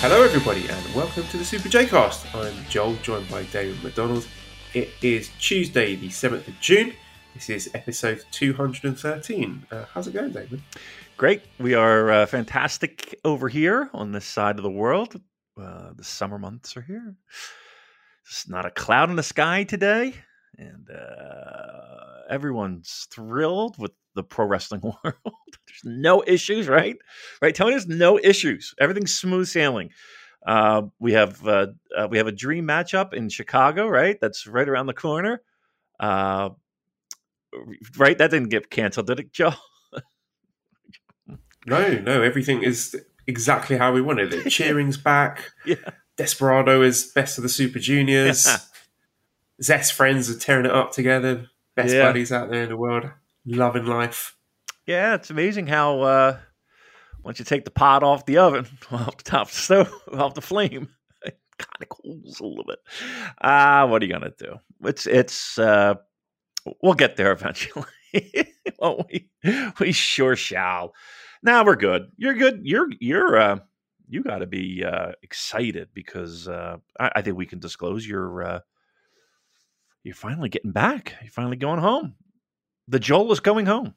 Hello, everybody, and welcome to the Super J Cast. I'm Joel, joined by Damon McDonald. It is Tuesday, the 7th of June. This is episode 213. Uh, how's it going, Damon? Great. We are uh, fantastic over here on this side of the world. Uh, the summer months are here. It's not a cloud in the sky today, and uh, everyone's thrilled with the pro wrestling world. There's no issues, right? Right, Tony. There's no issues. Everything's smooth sailing. Uh, we have uh, uh, we have a dream matchup in Chicago, right? That's right around the corner. Uh, right, that didn't get canceled, did it, Joe? No, no, everything is exactly how we wanted it. Cheering's back. Yeah. Desperado is best of the Super Juniors. Zest friends are tearing it up together. Best Yeah. buddies out there in the world. Loving life. Yeah, it's amazing how uh, once you take the pot off the oven, off the top of the stove, off the flame, it kind of cools a little bit. Ah, what are you gonna do? It's it's uh, we'll get there eventually. Won't we? We sure shall. Now we're good. You're good. You're you're uh, you got to be uh, excited because uh, I, I think we can disclose you're uh, you're finally getting back. You're finally going home. The Joel is going home.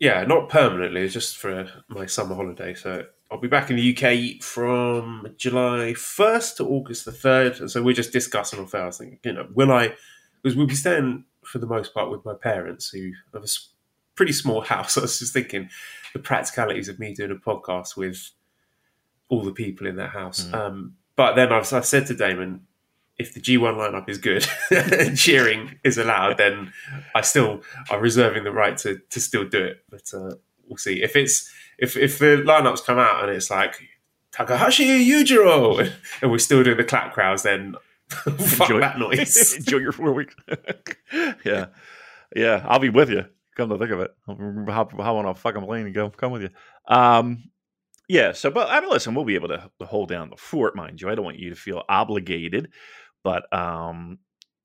Yeah, not permanently, it's just for my summer holiday. So I'll be back in the UK from July 1st to August the 3rd. And so we're just discussing on I was thinking, you know, will I, because we'll be staying for the most part with my parents who have a pretty small house. I was just thinking the practicalities of me doing a podcast with all the people in that house. Mm. Um, but then I've, I've said to Damon, if the G1 lineup is good and cheering is allowed, then I still are reserving the right to to still do it. But uh, we'll see if it's if if the lineups come out and it's like Takahashi Yujiro and we're still doing the clap crowds, then fuck Enjoy- that noise. Enjoy your four weeks. yeah, yeah. I'll be with you. Come to think of it, I'll how how on a fucking plane and go come with you. Um, yeah. So, but I mean, listen, we'll be able to, to hold down the fort, mind you. I don't want you to feel obligated, but um,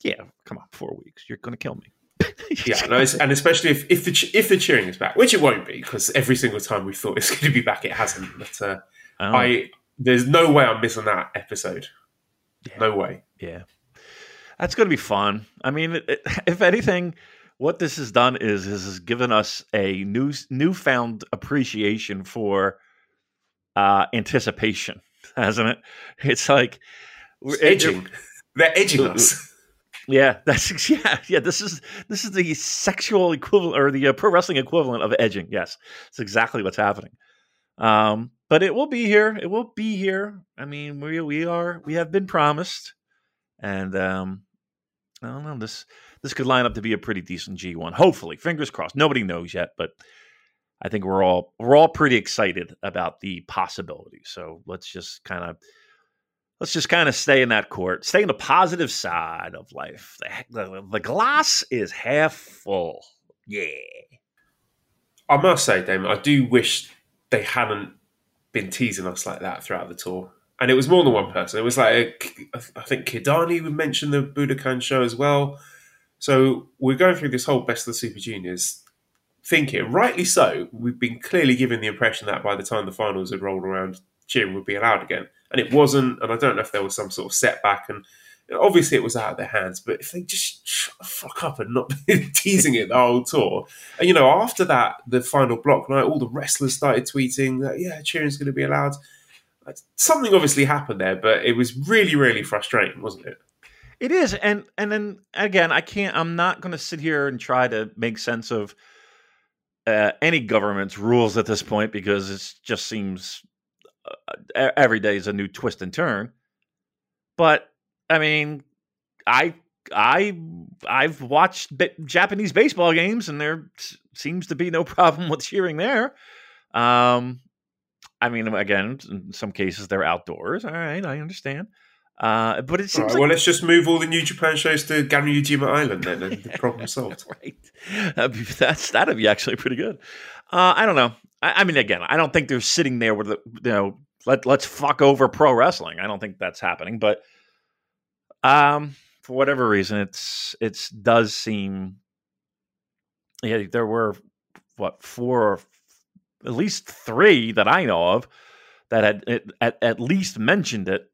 yeah. Come on, four weeks. You're gonna kill me. yeah, no, and especially if if the if the cheering is back, which it won't be, because every single time we thought it's going to be back, it hasn't. But uh, Oh, I there's no way I'm missing that episode. Yeah. No way. Yeah, that's going to be fun. I mean, it, it- if anything, what this has done is is has given us a new newfound appreciation for uh, anticipation, hasn't it? It's like we're It's edging. They're edging us. Yeah, that's yeah, yeah. This is this is the sexual equivalent or the uh, pro wrestling equivalent of edging. Yes, it's exactly what's happening. Um, but it will be here. It will be here. I mean, we we are we have been promised, and um, I don't know this this could line up to be a pretty decent G one. Hopefully, fingers crossed. Nobody knows yet, but I think we're all we're all pretty excited about the possibilities. So let's just kind of let's just kind of stay in that court, stay in the positive side of life. The, the, the glass is half full. Yeah. I must say, Damon, I do wish they hadn't been teasing us like that throughout the tour. And it was more than one person. It was like, I think Kidani would mention the Budokan show as well. So we're going through this whole Best of the Super Juniors thinking, rightly so, we've been clearly given the impression that by the time the finals had rolled around, cheering would be allowed again. And it wasn't. And I don't know if there was some sort of setback. And obviously it was out of their hands. But if they just shut fuck up and not teasing it the whole tour, and you know, after that, the final block night, all the wrestlers started tweeting that yeah, cheering's going to be allowed. Something obviously happened there, but it was really, really frustrating, wasn't it? It is, and and then again, I can't. I'm not going to sit here and try to make sense of uh, any government's rules at this point because it just seems uh, e- every day is a new twist and turn. But I mean, I I I've watched Japanese baseball games, and there s- seems to be no problem with cheering there. Um, I mean, again, in some cases they're outdoors. All right, I understand. Uh, but it seems Right, like well, let's just move all the New Japan shows to Ganryujima Island then, and the problem solved. right. That'd be, that's that'd be actually pretty good. Uh, I don't know. I, I mean, again, I don't think they're sitting there with the you know let let's fuck over pro wrestling. I don't think that's happening. But um, for whatever reason, it's it's does seem yeah there were what four or at least three that I know of that had at, at least mentioned it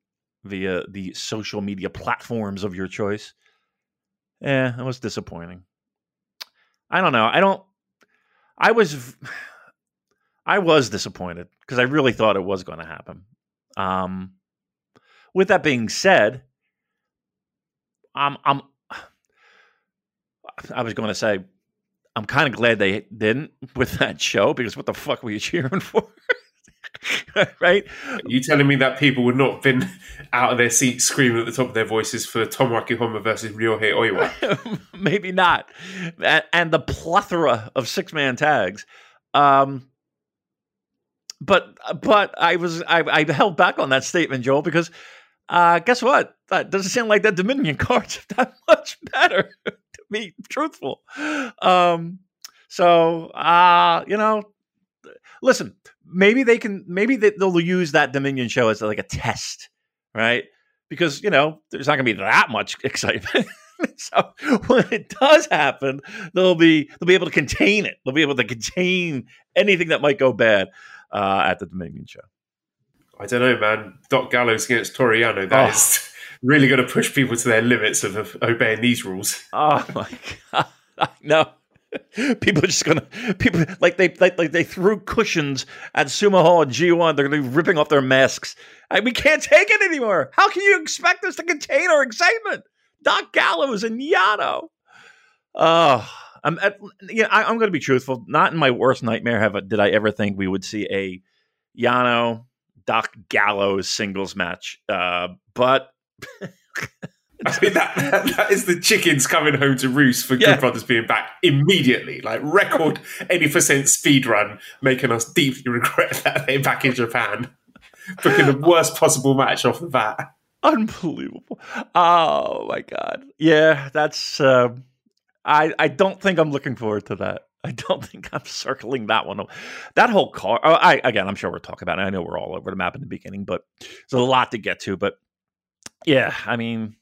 via the social media platforms of your choice. Yeah, it was disappointing. I don't know. I don't. I was. I was disappointed because I really thought it was going to happen. Um, with that being said, I'm. I'm. I was going to say, I'm kind of glad they didn't with that show because what the fuck were you cheering for? right? you telling me that people would not have been out of their seats screaming at the top of their voices for Tomoaki Honma versus Ryohei Oiwa? Maybe not. And the plethora of six man tags. Um, but but I was I, I held back on that statement, Joel, because uh, guess what? That doesn't sound like that Dominion card's that much better. To be truthful, um, so uh, you know, listen, maybe they can maybe they, they'll use that Dominion show as like a test, right? Because you know, there's not going to be that much excitement. so when it does happen, they'll be they'll be able to contain it. They'll be able to contain anything that might go bad uh, at the Dominion show. I don't know, man. Doc Gallows against Toru Yano, That Oh. is really going to push people to their limits of, of obeying these rules. Oh my god! I know. People are just gonna people like they like, like they threw cushions at Sumo Hall and G1. They're gonna be ripping off their masks. I, we can't take it anymore. How can you expect us to contain our excitement? Doc Gallows and Yano. Oh, I'm at, yeah. I, I'm gonna be truthful. Not in my worst nightmare have did I ever think we would see a Yano Doc Gallows singles match. Uh, but I mean, that, that, that is the chickens coming home to roost for Yeah. Good Brothers being back immediately. Like, record 80% speed run, making us deeply regret that they're back in Japan. Booking the worst possible match off the bat. Unbelievable. Oh my god. Yeah, that's um I I don't think I'm looking forward to that. I don't think I'm circling that one. That whole car. Oh, I again, I'm sure we're talking about it. I know we're all over the map in the beginning, but there's a lot to get to. But yeah, I mean,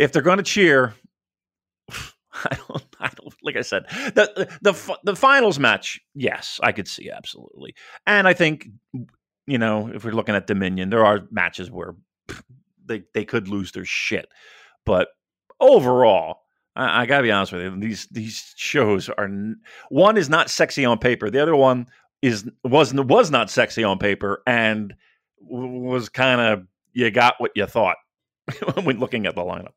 if they're going to cheer, I don't. I don't. Like I said, the the the, finals match. Yes, I could see absolutely, and I think you know if we're looking at Dominion, there are matches where they they could lose their shit. But overall, I, I gotta be honest with you, these these shows are one is not sexy on paper. The other one is was was not sexy on paper and was kind of you got what you thought when looking at the lineup.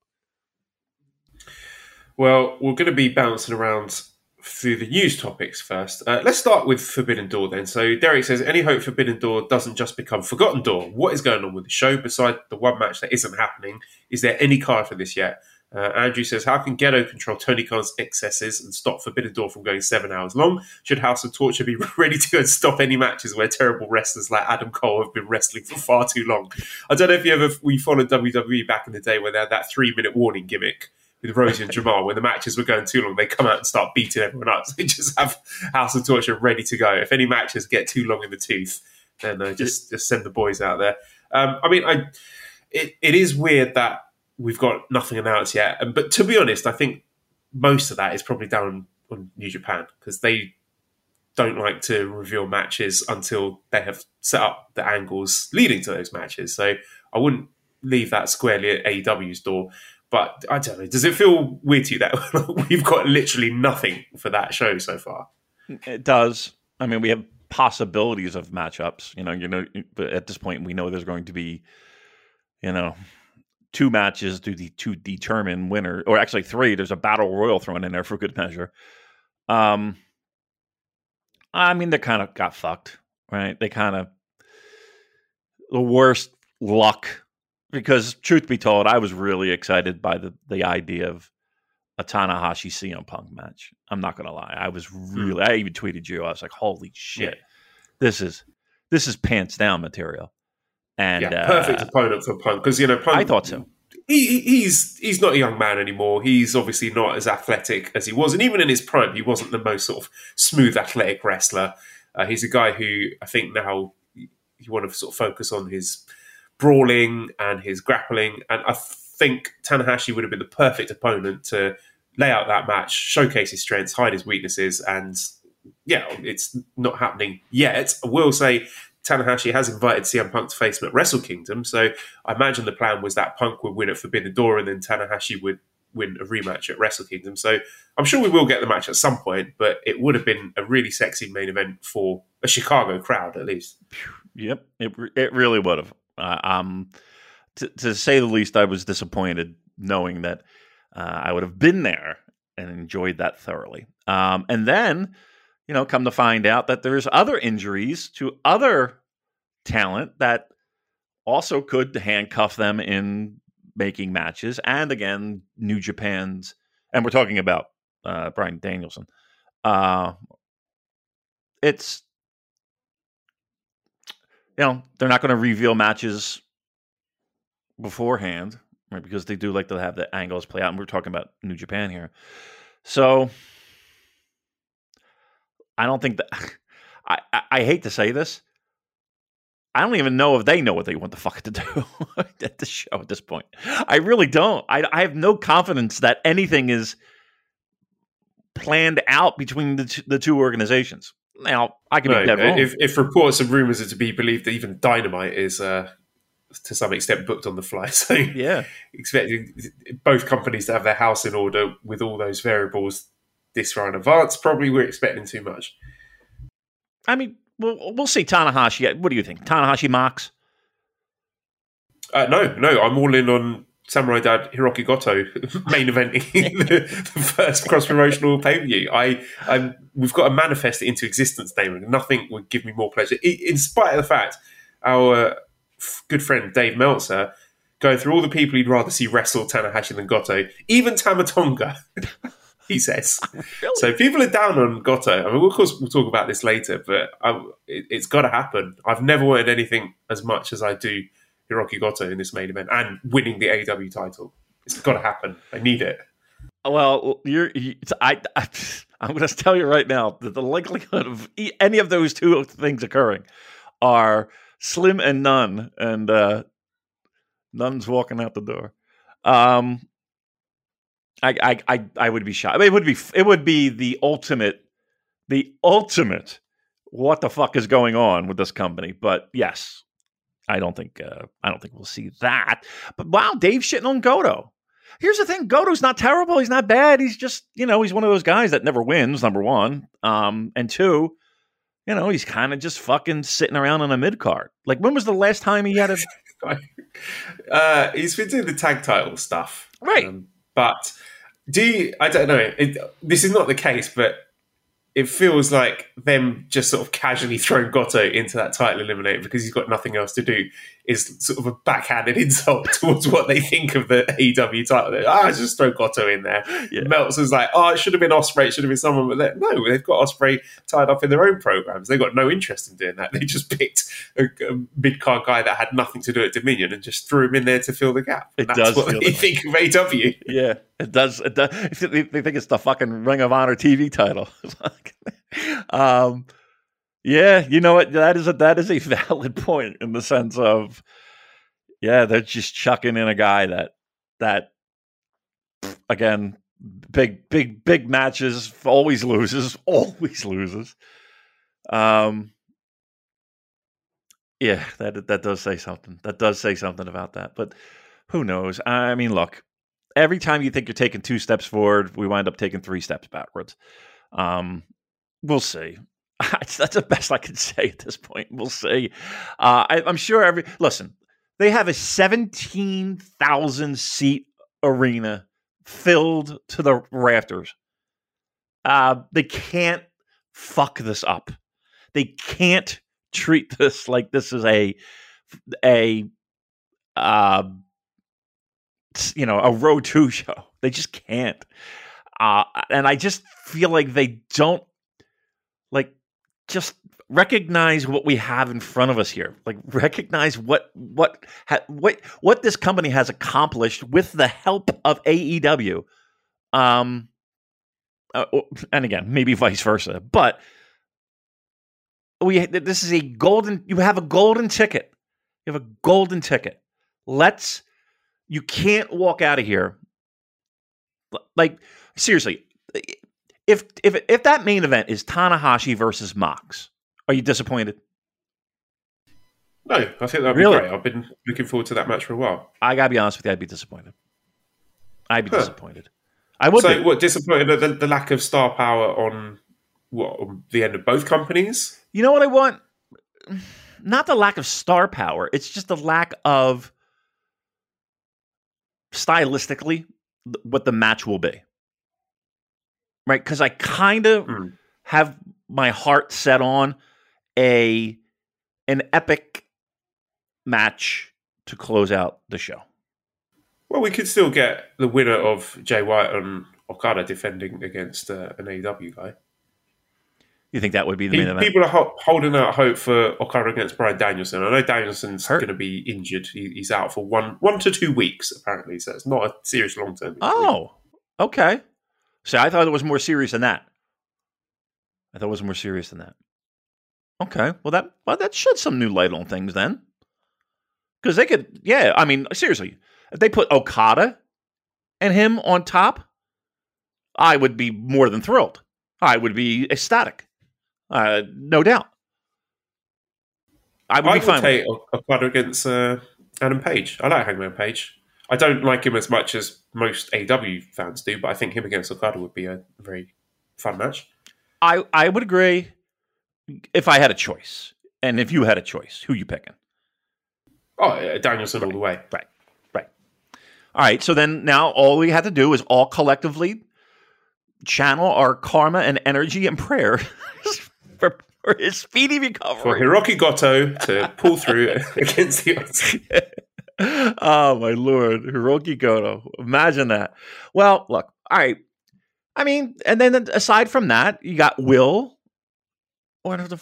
Well, we're going to be bouncing around through the news topics first. Uh, let's start with Forbidden Door then. So Derek says, any hope Forbidden Door doesn't just become Forgotten Door? What is going on with the show besides the one match that isn't happening? Is there any card for this yet? Uh, Andrew says, how can Gedo control Tony Khan's excesses and stop Forbidden Door from going seven hours long? Should House of Torture be ready to go and stop any matches where terrible wrestlers like Adam Cole have been wrestling for far too long? I don't know if you ever we followed WWE back in the day where they had that three minute warning gimmick with Rosey and Jamal, when the matches were going too long, they come out and start beating everyone up. So they just have House of Torture ready to go. If any matches get too long in the tooth, then uh, just just send the boys out there. Um, I mean, I it, it is weird that we've got nothing announced yet, and, but to be honest, I think most of that is probably down on New Japan because they don't like to reveal matches until they have set up the angles leading to those matches. So I wouldn't leave that squarely at AEW's door. But I don't know. Does it feel weird to you that we've got literally nothing for that show so far? It does. I mean, we have possibilities of matchups. You know, you know, but at this point, we know there's going to be, you know, two matches to the to determine winner, or actually three. There's a battle royal thrown in there for good measure. Um, I mean, they kind of got fucked, right? They kind of the worst luck because, truth be told, I was really excited by the the idea of a Tanahashi CM Punk match. I'm not gonna lie, I was really. I even tweeted you. I was like, "Holy shit, Yeah. this is this is pants down material." And yeah, perfect uh, opponent for Punk because you know Punk. I thought so. He, he- he's he's not a young man anymore. He's obviously not as athletic as he was, and even in his prime, he wasn't the most sort of smooth athletic wrestler. Uh, he's a guy who I think now you want to sort of focus on his brawling and his grappling, and I think Tanahashi would have been the perfect opponent to lay out that match, showcase his strengths, hide his weaknesses, and yeah, it's not happening yet. I will say Tanahashi has invited CM Punk to face him at Wrestle Kingdom, so I imagine the plan was that Punk would win at Forbidden Door and then Tanahashi would win a rematch at Wrestle Kingdom. So I'm sure we will get the match at some point, but it would have been a really sexy main event for a Chicago crowd at least. Yep, it it really would have. Uh, um, to, to say the least, I was disappointed knowing that uh, I would have been there and enjoyed that thoroughly. Um, and then, you know, come to find out that there's other injuries to other talent that also could handcuff them in making matches. And again, New Japan's, and we're talking about uh, Brian Danielson. Uh, it's you know they're not going to reveal matches beforehand right because they do like to have the angles play out and we're talking about new japan here. So i don't think that I, I i hate to say this. I don't even know if they know what they want the fuck to do at the show at this point. I really don't. I, I have no confidence that anything is planned out between the, t- the two organizations now i can No, be dead wrong if, if reports and rumors are to be believed, that even Dynamite is uh, to some extent booked on the fly. So yeah expecting both companies to have their house in order with all those variables this far in advance, probably we're expecting too much. I mean, we'll, we'll see Tanahashi. What do you think? Tanahashi marks? Uh, no, no, I'm all in on Samurai Dad Hiroki Goto main eventing the, the first cross promotional pay per view. I, I'm, we've got to manifest it into existence, Damon. Nothing would give me more pleasure, in spite of the fact our good friend Dave Meltzer going through all the people he'd rather see wrestle Tanahashi than Goto, even Tama Tonga. he says. So people are down on Goto. I mean, of course, we'll talk about this later, but I, it, it's got to happen. I've never wanted anything as much as I do Hiroki Goto in this main event and winning the AEW title. It's got to happen. I need it. Well, you're. You, I, I. I'm going to tell you right now that the likelihood of any of those two things occurring are slim and none, and uh, none's walking out the door. Um, I, I, I, I would be shocked. I mean, it would be. It would be the ultimate. The ultimate. What the fuck is going on with this company? But yes, I don't think. Uh, I don't think we'll see that. But wow, Dave shitting on Goto. Here's the thing: Goto's not terrible. He's not bad. He's just, you know, he's one of those guys that never wins. Number one, um, and two, you know, he's kind of just fucking sitting around on a mid card. Like, when was the last time he had a Uh, he's been doing the tag title stuff, right? Um, but do you, I don't know. It, this is not the case, but it feels like them just sort of casually throwing Goto into that title eliminator because he's got nothing else to do is sort of a backhanded insult towards what they think of the AEW title. Ah, just throw Goto in there. Yeah. Meltzer's like, oh, it should have been Osprey, it should have been someone. But no, they've got Osprey tied up in their own programs. They've got no interest in doing that. They just picked a, a mid card guy that had nothing to do at Dominion and just threw him in there to fill the gap. It That's does what they think of AEW. Yeah, it does. It does. They they think it's the fucking Ring of Honor TV title. um, yeah, you know what? That is a that is a valid point in the sense of, yeah, they're just chucking in a guy that that again, big big big matches always loses, always loses. Um, yeah, that that does say something. That does say something about that, but who knows? I mean, look, every time you think you're taking two steps forward, we wind up taking three steps backwards. Um, we'll see. That's the best I can say at this point. We'll see. Uh, I, I'm sure every listen. They have a 17,000 seat arena filled to the rafters. Uh, they can't fuck this up. They can't treat this like this is a a uh, you know, a Road to show. They just can't. Uh, and I just feel like they don't like just recognize what we have in front of us here. Like recognize what what ha- what what this company has accomplished with the help of AEW. Um, uh, and again, maybe vice versa, but we this is a golden. You have a golden ticket. You have a golden ticket. Let's. You can't walk out of here. Like seriously, if if if that main event is Tanahashi versus Mox, are you disappointed? No, I think that'd be great. I've been looking forward to that match for a while. I gotta be honest with you, I'd be disappointed. I'd be Huh. disappointed. I would. So, be. what disappointed at the, the lack of star power on what on the end of both companies? You know what I want? Not the lack of star power. It's just the lack of stylistically what the match will be. Right? Because I kind of Mm. have my heart set on a an epic match to close out the show. Well, we could still get the winner of Jay White and Okada defending against uh, an AEW guy. You think that would be the main event? People are ho- holding out hope for Okada against Brian Danielson. I know Danielson's going to be injured. He, he's out for one one to two weeks apparently, so it's not a serious long term. Oh, okay. See, I thought it was more serious than that. I thought it was more serious than that. Okay, well that well that shed some new light on things then, because they could. Yeah, I mean seriously, if they put Okada and him on top, I would be more than thrilled. I would be ecstatic, uh, no doubt. I would I be would fine. with it. Okada against uh, Adam Page. I like Hangman Page. I don't like him as much as most AEW fans do, but I think him against Okada would be a very fun match. I I would agree if I had a choice, and if you had a choice, who you picking? Oh, yeah, Danielson all the way. Right. Right. All right. So then now all we had to do is all collectively channel our karma and energy and prayer for, for his speedy recovery. For. Hiroki Goto to pull through against the odds. oh my lord, Hiroki Goto. Imagine that. Well, look, all right. I mean, and then aside from that, you got Will. What the?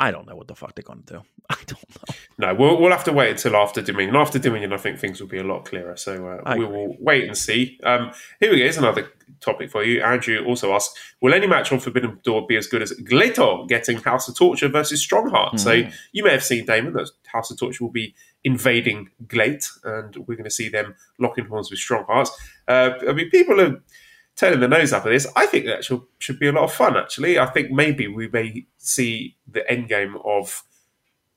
I don't know what the fuck they're gonna do. I don't know. No, we'll, we'll have to wait until after Dominion. After Dominion, I think things will be a lot clearer. So uh, we will wait and see. Um, here we go. Here's another topic for you. Andrew also asked, will any match on Forbidden Door be as good as Gleto getting House of Torture versus Strongheart? So Mhm. you may have seen, Damon, that House of Torture will be invading Glate, and we're going to see them locking horns with Stronghearts. Uh, I mean, people are turning the nose up at this. I think that should, should be a lot of fun, actually. I think maybe we may see the end game of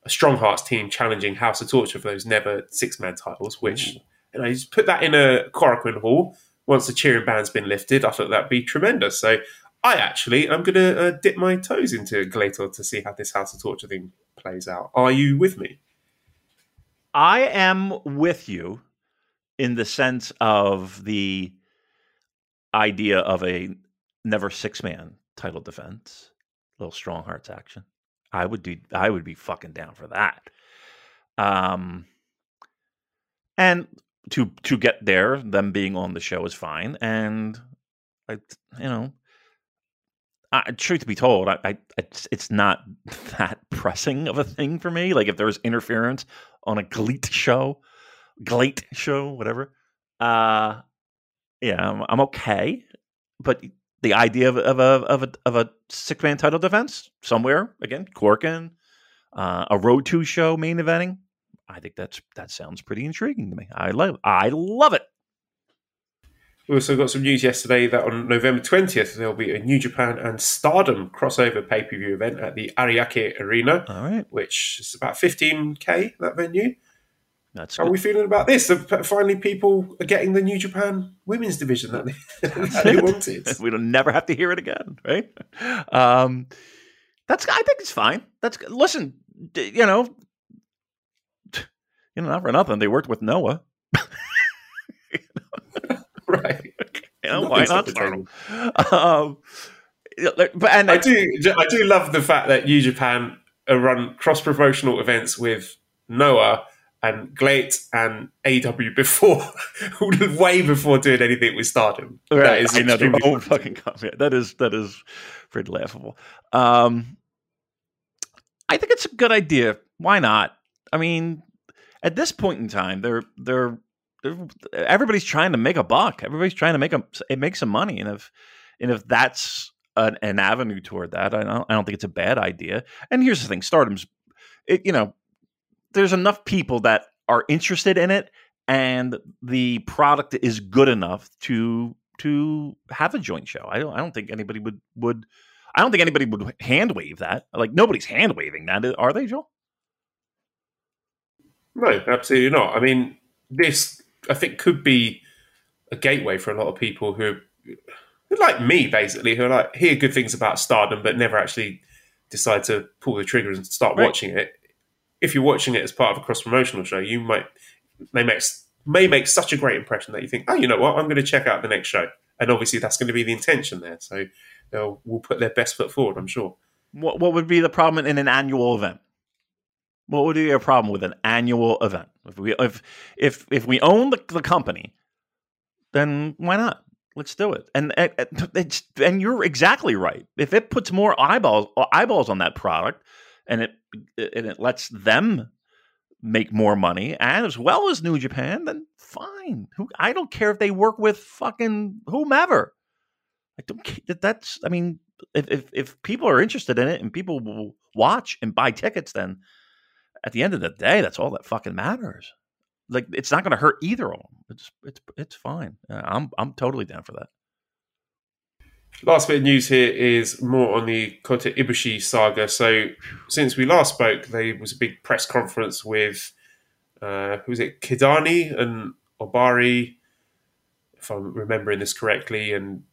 a Strong Hearts team challenging House of Torture for those never six man titles, which, Ooh. you know, you just put that in a Korakuen Hall once the cheering band's been lifted. I thought that'd be tremendous. So I actually, I'm going to uh, dip my toes into Glator to see how this House of Torture thing plays out. Are you with me? I am with you in the sense of the idea of a never six man title defense, little strong hearts action. I would do. I would be fucking down for that. Um and to to get there, them being on the show is fine. And I you know I, truth be told, I, I it's, it's not that pressing of a thing for me. Like if there was interference on a Gleet show, Glate show, whatever. Uh, yeah, I'm, I'm okay. But the idea of, of a of a of a six man title defense somewhere again, Korakuen, uh, a Road to show main eventing. I think that's that sounds pretty intriguing to me. I love I love it. We also got some news yesterday that on November 20th, there'll be a New Japan and Stardom crossover pay per view event at the Ariake Arena, All right, which is about 15k, that venue. That's How are we feeling about this? Finally, people are getting the New Japan women's division that they, that they wanted. we don't never have to hear it again, right? Um, that's I think it's fine. That's listen, you know, you know, not for nothing. They worked with Noah. right. You know, why not? Um, but and I do, I do love the fact that New Japan run cross promotional events with Noah and GLEAT and AEW before, way before doing anything with Stardom. Right. That is I know their extremely own fucking comment. That is that is pretty laughable. Um, I think it's a good idea. Why not? I mean, at this point in time, they're they're, they're everybody's trying to make a buck. Everybody's trying to make a make some money, and if and if that's an, an avenue toward that, I don't I don't think it's a bad idea. And here's the thing: Stardom's, it, you know, there's enough people that are interested in it, and the product is good enough to to have a joint show. I don't I don't think anybody would would I don't think anybody would hand wave that. Like nobody's hand waving that, are they, Joel? No, absolutely not. I mean, this I think could be a gateway for a lot of people who, like me, basically, who are like hear good things about Stardom but never actually decide to pull the trigger and start Right. watching it. If you're watching it as part of a cross promotional show, you might may make may make such a great impression that you think, oh, you know what, I'm going to check out the next show. And obviously, that's going to be the intention there. So they'll will put their best foot forward. I'm sure. What what would be the problem in an annual event? What would be a problem with an annual event? If we if if if we own the, the company, then why not? Let's do it. And and you're exactly right. If it puts more eyeballs eyeballs on that product, and it and it lets them make more money, and as well as New Japan, then fine. Who I don't care if they work with fucking whomever. I don't. That's. I mean, if, if if people are interested in it and people will watch and buy tickets, then at the end of the day, that's all that fucking matters. Like it's not going to hurt either of them. It's it's it's fine. Uh, I'm I'm totally down for that. Last bit of news here is more on the Kota Ibushi saga. So, since we last spoke, there was a big press conference with, uh, who was it, Kidani and Obari, if I'm remembering this correctly, and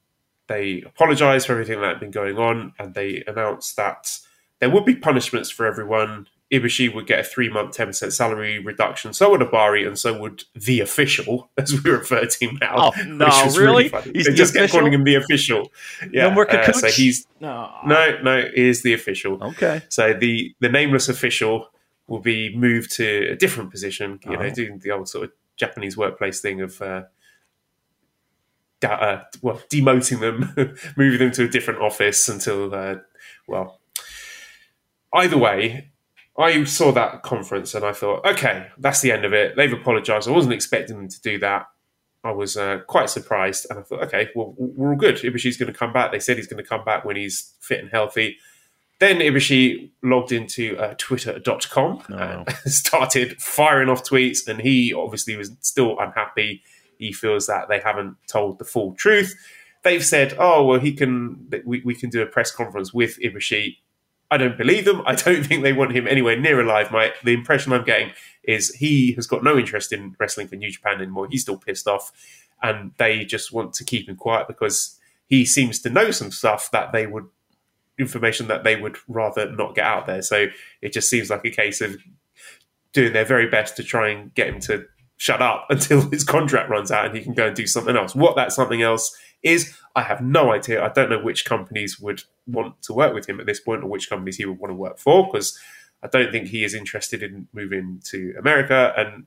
they apologised for everything that had been going on, and they announced that there would be punishments for everyone. Ibushi would get a three month, 10% salary reduction. So would Obari, and so would the official, as we refer to him now. Oh, no, really? funny. He's they the just kept official? calling him the official. Yeah. no more uh, so he's no. no, no, he is the official. Okay. So the the nameless official will be moved to a different position. You Oh. know, doing the old sort of Japanese workplace thing of. Uh, da- uh, well, demoting them, moving them to a different office until, uh, well, either way, I saw that conference and I thought, okay, that's the end of it. They've apologised. I wasn't expecting them to do that. I was uh, quite surprised, and I thought, okay, well, we're all good. Ibushi's going to come back. They said he's going to come back when he's fit and healthy. Then Ibushi logged into uh, Twitter.com Oh. and started firing off tweets, and he obviously was still unhappy. He feels that they haven't told the full truth. They've said, "Oh, well, he can. We, we can do a press conference with Ibushi." I don't believe them. I don't think they want him anywhere near alive. My the impression I'm getting is he has got no interest in wrestling for New Japan anymore. He's still pissed off, and they just want to keep him quiet because he seems to know some stuff that they would information that they would rather not get out there. So it just seems like a case of doing their very best to try and get him to shut up until his contract runs out and he can go and do something else. What that something else is, I have no idea. I don't know which companies would want to work with him at this point or which companies he would want to work for because I don't think he is interested in moving to America and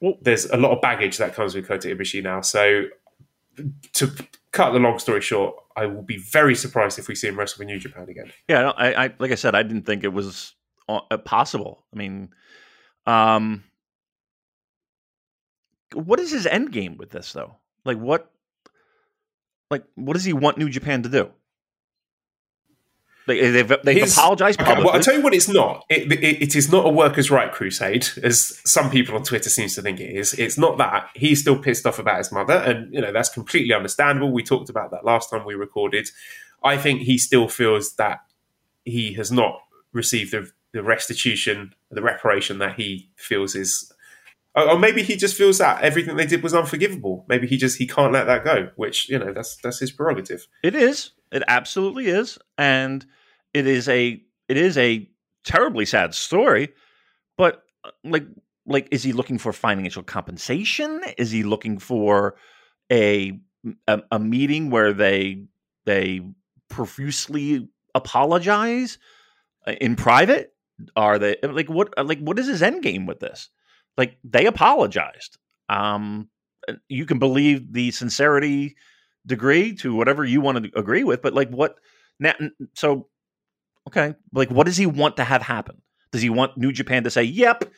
Well- there's a lot of baggage that comes with Kota Ibushi now. So to cut the long story short, I will be very surprised if we see him wrestle for New Japan again. Yeah, I, I like I said, I didn't think it was uh, possible. I mean, um, what is his end game with this though? Like what? Like what does he want New Japan to do? They, they've they've His- apologized Okay, publicly. well, I'll tell you what it's not. It, it, it is not a workers' right crusade, as some people on Twitter seems to think it is. It's not that. He's still pissed off about his mother, and you know that's completely understandable. We talked about that last time we recorded. I think he still feels that he has not received the, the restitution, the reparation that he feels is, or, or maybe he just feels that everything they did was unforgivable. Maybe he just he can't let that go, which you know that's that's his prerogative. It is. It absolutely is, and it is a it is a terribly sad story. But uh, like like, is he looking for financial compensation? Is he looking for a a, a meeting where they they profusely apologize uh, in private? Are they like what like what is his end game with this? Like they apologized. Um, you can believe the sincerity degree to whatever you want to agree with, but like what now? So, okay, like what does he want to have happen? Does he want New Japan to say, "Yep,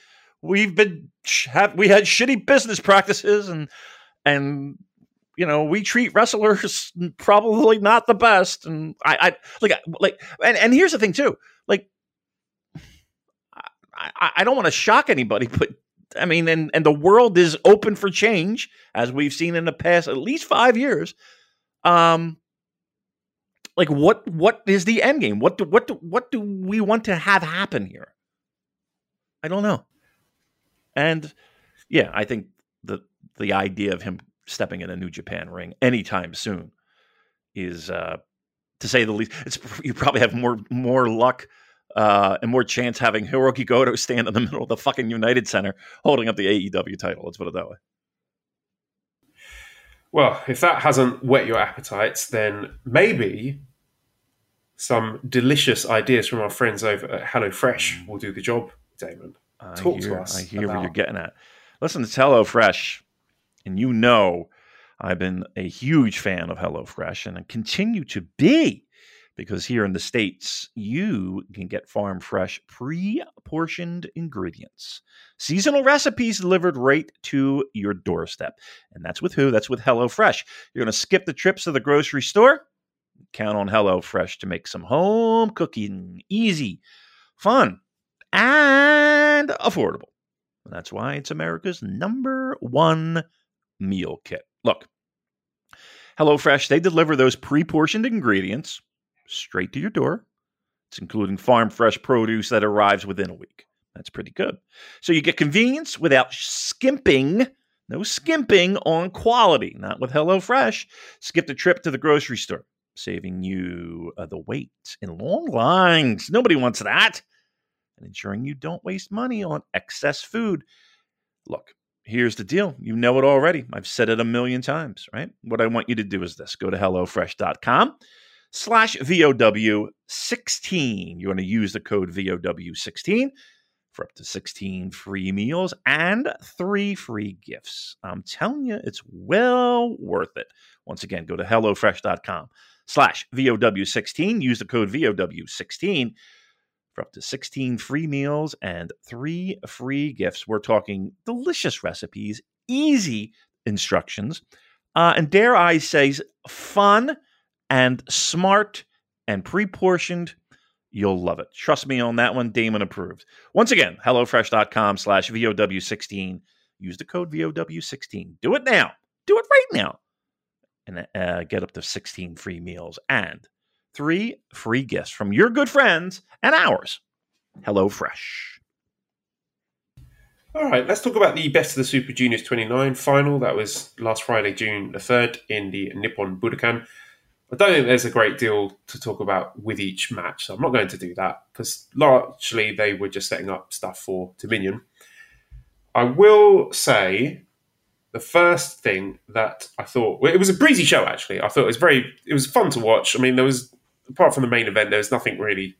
we've been have we had shitty business practices and and you know we treat wrestlers probably not the best and I, I like like and, and here's the thing too like I, I don't want to shock anybody but I mean and and the world is open for change as we've seen in the past at least five years. Um like what what is the end game? What do what do what do we want to have happen here? I don't know. And yeah, I think the the idea of him stepping in a New Japan ring anytime soon is, uh, to say the least, it's you probably have more more luck uh, and more chance having Hiroki Goto stand in the middle of the fucking United Center holding up the AEW title. Let's put it that way. Well, if that hasn't whet your appetites, then maybe some delicious ideas from our friends over at HelloFresh will do the job, Damon. I Talk hear, to us. I hear about... what you're getting at. Listen, it's HelloFresh, and you know I've been a huge fan of HelloFresh and I continue to be because here in the States, you can get farm fresh, pre portioned ingredients, seasonal recipes delivered right to your doorstep. And that's with who? That's with HelloFresh. You're going to skip the trips to the grocery store? Count on HelloFresh to make some home cooking easy, fun, and affordable. That's why it's America's number one meal kit. Look, HelloFresh, they deliver those pre portioned ingredients straight to your door. It's including farm fresh produce that arrives within a week. That's pretty good. So you get convenience without skimping, no skimping on quality, not with HelloFresh. Skip the trip to the grocery store, saving you uh, the wait in long lines. Nobody wants that and ensuring you don't waste money on excess food. Look, here's the deal. You know it already. I've said it a million times, right? What I want you to do is this go to HelloFresh.com slash VOW16. You want to use the code VOW16 for up to 16 free meals and three free gifts. I'm telling you, it's well worth it. Once again, go to HelloFresh.com slash VOW16. Use the code VOW16 for up to 16 free meals and three free gifts. We're talking delicious recipes, easy instructions, uh, and dare I say, fun and smart and pre portioned. You'll love it. Trust me on that one. Damon approved. Once again, HelloFresh.com slash VOW16. Use the code VOW16. Do it now. Do it right now. And uh, get up to 16 free meals and three free gifts from your good friends and ours. Hello Fresh. All right, let's talk about the Best of the Super Juniors 29 final. That was last Friday, June the 3rd, in the Nippon Budokan. I don't think there's a great deal to talk about with each match, so I'm not going to do that because largely they were just setting up stuff for Dominion. I will say the first thing that I thought well, it was a breezy show. Actually, I thought it was very it was fun to watch. I mean, there was apart from the main event, there was nothing really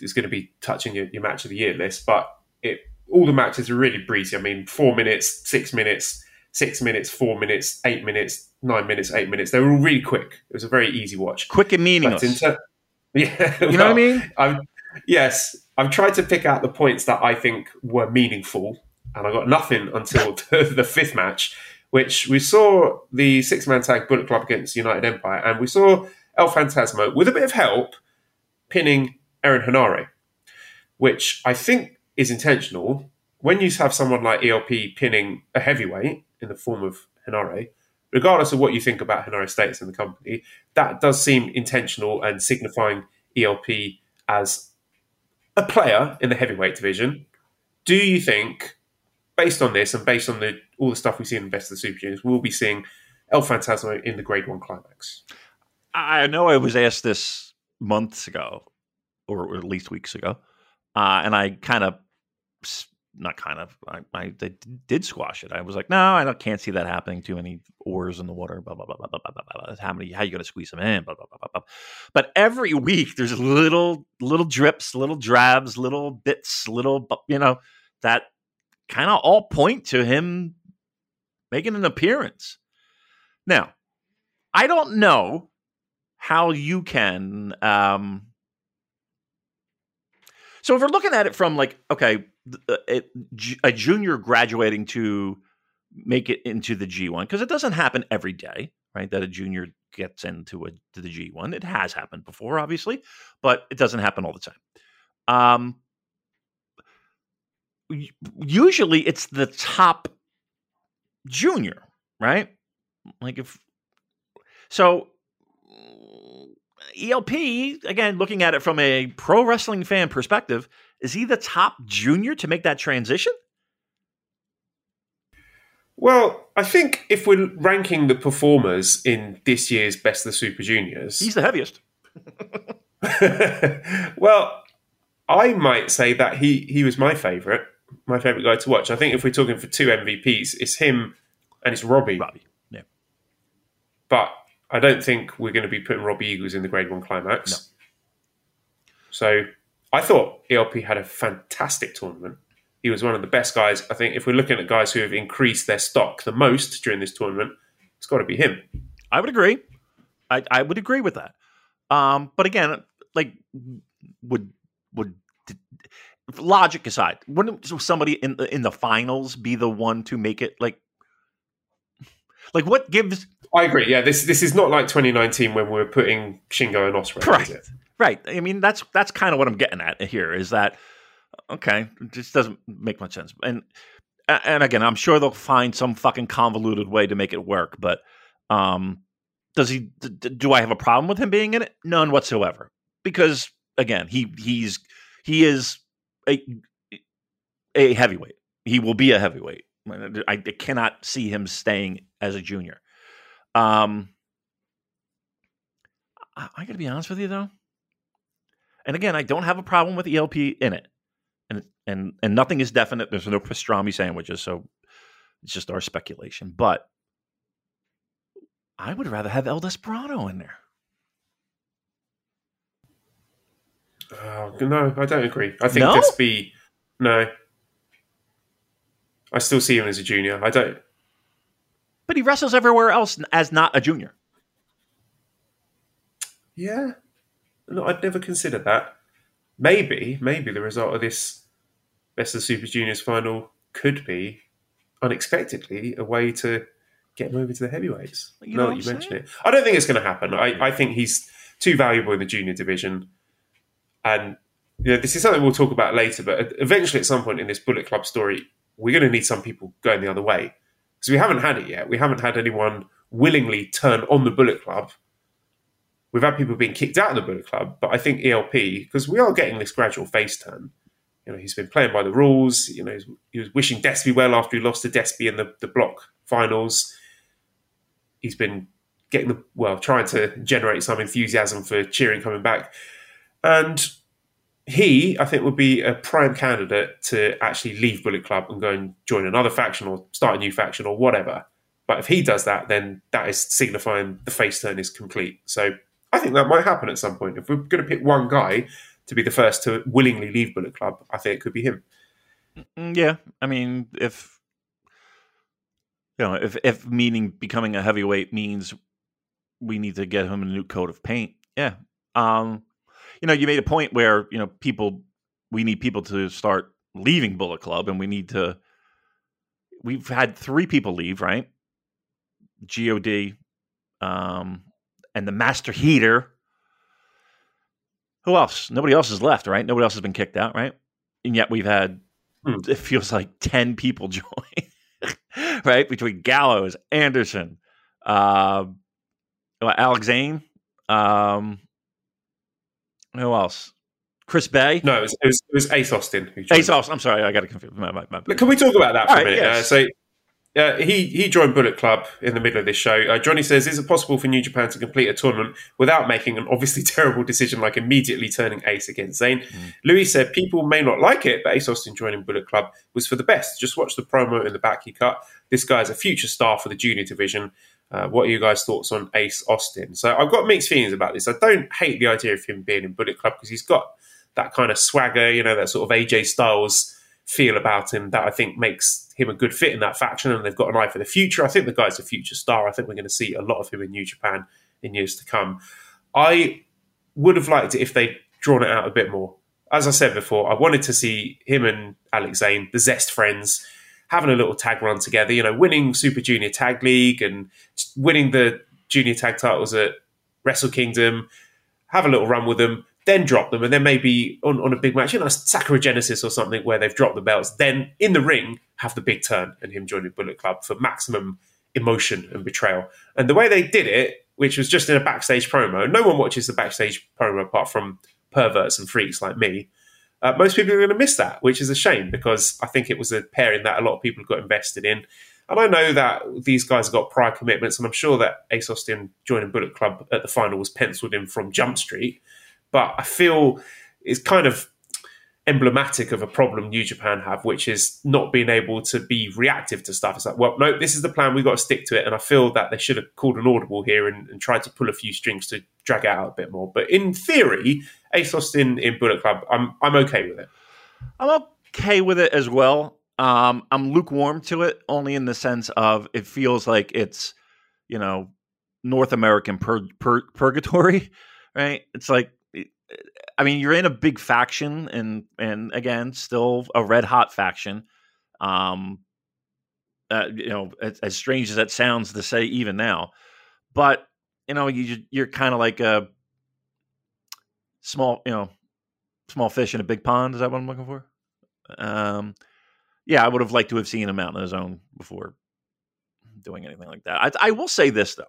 is going to be touching your, your match of the year list. But it all the matches are really breezy. I mean, four minutes, six minutes, six minutes, four minutes, eight minutes, nine minutes, eight minutes. They were all really quick. It was a very easy watch. Quick and meaningless. Ter- yeah, you well, know what I mean. I've, yes, I've tried to pick out the points that I think were meaningful, and I got nothing until the, the fifth match, which we saw the six man tag Bullet Club against United Empire, and we saw El Phantasmo, with a bit of help, pinning Aaron Henare, which I think is intentional. When you have someone like ELP pinning a heavyweight in the form of Henare, regardless of what you think about Henare's status in the company, that does seem intentional and signifying ELP as a player in the heavyweight division. Do you think, based on this and based on the all the stuff we see in the Best of the Super Juniors, we'll be seeing El Phantasmo in the G1 climax? I know I was asked this months ago, or at least weeks ago, uh, and I kind of, not kind of, I, I, did squash it. I was like, no, I can't see that happening. Too many oars in the water. Blah blah blah blah blah blah. blah, blah. How many? How you going to squeeze them in? Blah blah blah blah blah. But every week there's little little drips, little drabs, little bits, little you know that kind of all point to him making an appearance. Now, I don't know how you can. Um, so if we're looking at it from like, okay, uh, a junior graduating to make it into the G1 because it doesn't happen every day, right? That a junior gets into a to the G1. It has happened before, obviously, but it doesn't happen all the time. Um, usually it's the top junior, right? Like if so ELP again looking at it from a pro wrestling fan perspective, is he the top junior to make that transition? Well, I think if we're ranking the performers in this year's Best of the Super Juniors, he's the heaviest. well, I might say that he he was my favourite, my favourite guy to watch. I think if we're talking for two MVPs, it's him and it's Robbie. Robbie, yeah. But I don't think we're going to be putting Robbie Eagles in the G1 climax. No. So I thought ELP had a fantastic tournament. He was one of the best guys. I think if we're looking at guys who have increased their stock the most during this tournament, it's got to be him. I would agree. I, I would agree with that. Um, but again, like would would logic aside, wouldn't somebody in the in the finals be the one to make it like like what gives I agree. Yeah, this this is not like 2019 when we are putting Shingo and Ospreay. Right. Right. I mean, that's that's kind of what I'm getting at here. Is that okay? It just doesn't make much sense. And and again, I'm sure they'll find some fucking convoluted way to make it work. But um, does he? D- do I have a problem with him being in it? None whatsoever. Because again, he he's he is a a heavyweight. He will be a heavyweight. I, I cannot see him staying as a junior. Um, I, I got to be honest with you though. And again, I don't have a problem with ELP in it, and and and nothing is definite. There's no pastrami sandwiches, so it's just our speculation. But I would rather have El Desperado in there. Uh, no, I don't agree. I think no? Despy, no. I still see him as a junior. I don't. But he wrestles everywhere else as not a junior. Yeah. No, I'd never considered that. Maybe, maybe the result of this Best of Super Juniors final could be unexpectedly a way to get him over to the heavyweights. You know, you mention it. I don't think it's going to happen. I, I think he's too valuable in the junior division. And you know, this is something we'll talk about later, but eventually at some point in this Bullet Club story, we're going to need some people going the other way because we haven't had it yet. We haven't had anyone willingly turn on the Bullet Club. We've had people being kicked out of the Bullet Club, but I think ELP because we are getting this gradual face turn. You know, he's been playing by the rules. You know, he was wishing Despy well after he lost to Despy in the, the block finals. He's been getting the well, trying to generate some enthusiasm for cheering coming back, and he, I think, would be a prime candidate to actually leave Bullet Club and go and join another faction or start a new faction or whatever. But if he does that, then that is signifying the face turn is complete. So I think that might happen at some point. If we're going to pick one guy to be the first to willingly leave Bullet Club, I think it could be him. Mm, yeah, I mean, if you know, if if meaning becoming a heavyweight means we need to get him a new coat of paint, yeah. Um, you know, you made a point where you know people we need people to start leaving Bullet Club, and we need to. We've had three people leave, right? God, um, and the Master Heater. Who else? Nobody else is left, right? Nobody else has been kicked out, right? And yet we've had hmm. it feels like ten people join, right? Between Gallows, Anderson, uh, Alex Zayne, um, who else? Chris Bey. No, it was, it was, it was Ace Austin. Ace Austin. I'm sorry, I got to confuse. My, my, my. Can we talk about that for All a minute? Yes. Uh, so. Uh, he he joined Bullet Club in the middle of this show. Uh, Johnny says, "Is it possible for New Japan to complete a tournament without making an obviously terrible decision like immediately turning Ace against Zayne?" Mm. Louis said, "People may not like it, but Ace Austin joining Bullet Club was for the best. Just watch the promo in the back he cut. This guy is a future star for the junior division. Uh, what are you guys' thoughts on Ace Austin? So I've got mixed feelings about this. I don't hate the idea of him being in Bullet Club because he's got that kind of swagger, you know, that sort of AJ Styles feel about him that I think makes him a good fit in that faction, and they've got an eye for the future. I think the guy's a future star. I think we're going to see a lot of him in New Japan in years to come. I would have liked it if they'd drawn it out a bit more. As I said before, I wanted to see him and Alex Zayne, the Zest friends, having a little tag run together. You know, winning Super Junior Tag League and winning the junior tag titles at Wrestle Kingdom. Have a little run with them then drop them, and then maybe on, on a big match, you know, Sakura Genesis or something where they've dropped the belts, then in the ring have the big turn and him joining Bullet Club for maximum emotion and betrayal. And the way they did it, which was just in a backstage promo, no one watches the backstage promo apart from perverts and freaks like me. Uh, most people are going to miss that, which is a shame because I think it was a pairing that a lot of people got invested in. And I know that these guys have got prior commitments, and I'm sure that Ace Austin joining Bullet Club at the final was penciled in from Jump Street but I feel it's kind of emblematic of a problem New Japan have, which is not being able to be reactive to stuff. It's like, well, no, this is the plan. We've got to stick to it. And I feel that they should have called an audible here and, and tried to pull a few strings to drag it out a bit more. But in theory, Ace Austin in Bullet Club, I'm I'm okay with it. I'm okay with it as well. Um, I'm lukewarm to it, only in the sense of it feels like it's, you know, North American pur- pur- purgatory, right? It's like I mean, you're in a big faction, and and again, still a red hot faction. Um, uh, you know, as, as, strange as that sounds to say, even now, but you know, you you're kind of like a small, you know, small fish in a big pond. Is that what I'm looking for? Um, yeah, I would have liked to have seen him out on his own before doing anything like that. I, I will say this though.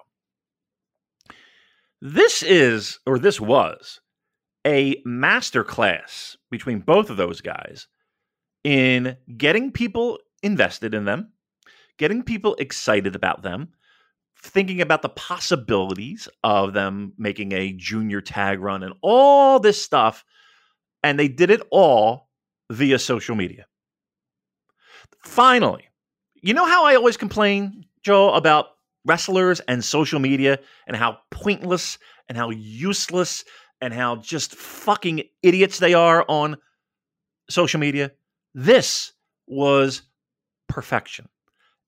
This is, or this was, a masterclass between both of those guys in getting people invested in them, getting people excited about them, thinking about the possibilities of them making a junior tag run and all this stuff. And they did it all via social media. Finally, you know how I always complain, Joe, about wrestlers and social media and how pointless and how useless and how just fucking idiots they are on social media. This was perfection.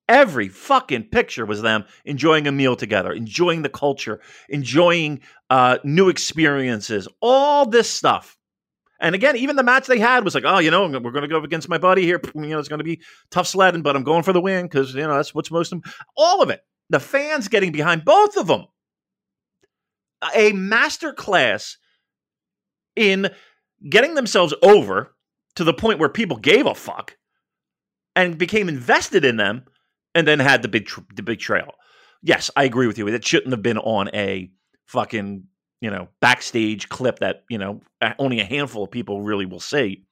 Every fucking picture was them enjoying a meal together, enjoying the culture, enjoying uh, new experiences, all this stuff. And again, even the match they had was like, oh, you know, we're going to go up against my buddy here. You know, it's going to be tough sledding, but I'm going for the win because, you know, that's what's most, important. all of it. The fans getting behind both of them a master class in getting themselves over to the point where people gave a fuck and became invested in them and then had the big tr- the big trail. Yes, I agree with you. It shouldn't have been on a fucking, you know, backstage clip that, you know, only a handful of people really will see.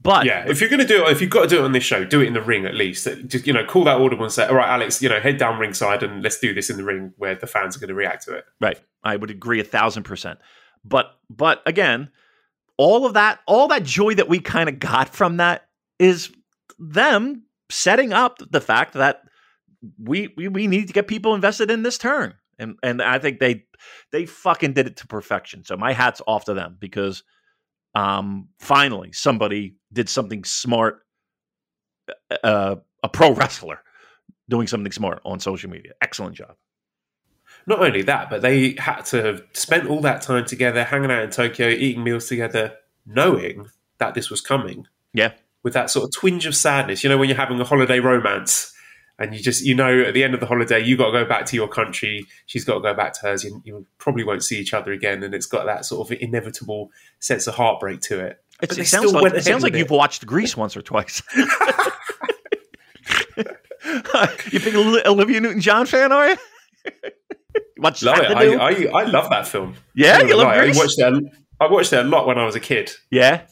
But yeah, if you're going to do it, if you've got to do it on this show, do it in the ring at least. Just you know, call that audible and say, "All right, Alex, you know, head down ringside and let's do this in the ring where the fans are going to react to it." Right, I would agree a thousand percent. But but again, all of that, all that joy that we kind of got from that is them setting up the fact that we, we we need to get people invested in this turn. And and I think they they fucking did it to perfection. So my hat's off to them because um, finally somebody did something smart, uh, a pro wrestler doing something smart on social media. Excellent job. Not only that, but they had to have spent all that time together, hanging out in Tokyo, eating meals together, knowing that this was coming. Yeah. With that sort of twinge of sadness. You know, when you're having a holiday romance and you just you know at the end of the holiday you got to go back to your country she's got to go back to hers you, you, probably won't see each other again and it's got that sort of inevitable sense of heartbreak to it it sounds like, it sounds like you've watched Grease once or twice you think Olivia Newton-John fan are you Watch love it. I, I, I, love that film. Yeah, you love I watched it. I watched it a lot when I was a kid. Yeah,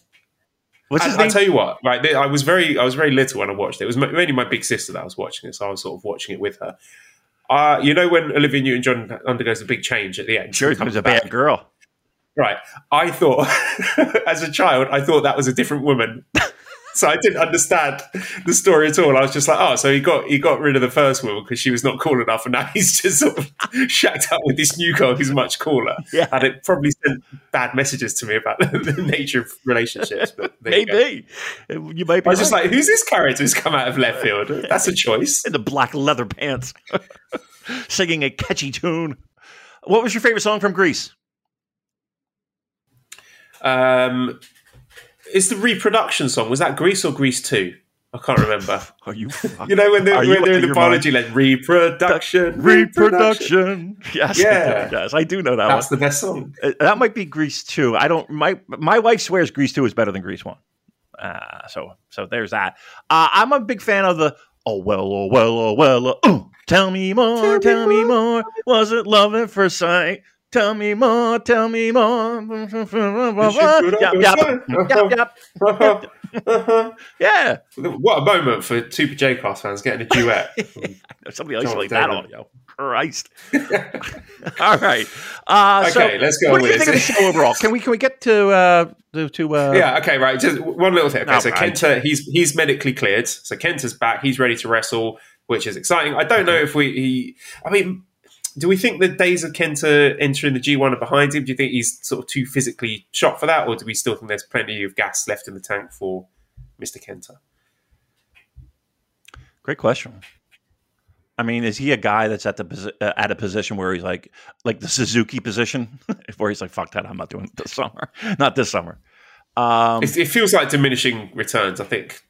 What's his I, name? I'll tell you what, right? I was very, I was very little when I watched it. It was mainly my big sister that was watching it, so I was sort of watching it with her. Uh, you know when Olivia Newton-John undergoes a big change at the end? Sure, becomes a bad girl. Right. I thought, as a child, I thought that was a different woman so I didn't understand the story at all. I was just like, oh, so he got he got rid of the first woman because she was not cool enough, and now he's just sort of shacked up with this new girl who's much cooler. Yeah. and it probably sent bad messages to me about the, the nature of relationships. But you. Maybe you might be. I was just like, who's this character who's come out of left field? That's a choice. in the black leather pants, singing a catchy tune. What was your favorite song from Grease? Um, is the reproduction song was that Grease or Grease Two? I can't remember. Are you? You know when they're, Are you they're in the biology lab, reproduction, reproduction. Yes, Yeah. yes, I do know that That's one. the best song. Uh, That might be Grease two. I don't. My my wife swears Grease two is better than Grease one. Uh, so so there's that. Uh, I'm a big fan of the. Oh well, oh well, oh well. Ooh. tell me more, tell me more. Was it love at first sight? Tell me more, tell me more. Yep, yep, yep, yep. Yeah, What a moment for Super J Class fans getting a duet. somebody like that audio. Christ. All right. Uh, so Okay, let's go What do you with think of the this. show overall? Can we can we get to uh, to, uh, yeah, okay, right. Just one little thing. Okay, so Alright. Kenta, he's he's medically cleared. So Kenta's back. He's ready to wrestle, which is exciting. I don't know if we. He, I mean, do we think the days of Kenta entering the G1 are behind him? Do you think he's sort of too physically shot for that, or do we still think there's plenty of gas left in the tank for Mr. Kenta? Great question. I mean, is he a guy that's at the uh, at a position where he's like like the Suzuki position, where he's like, "Fuck that, I'm not doing it this summer, not this summer." Um, It, it feels like diminishing returns. I think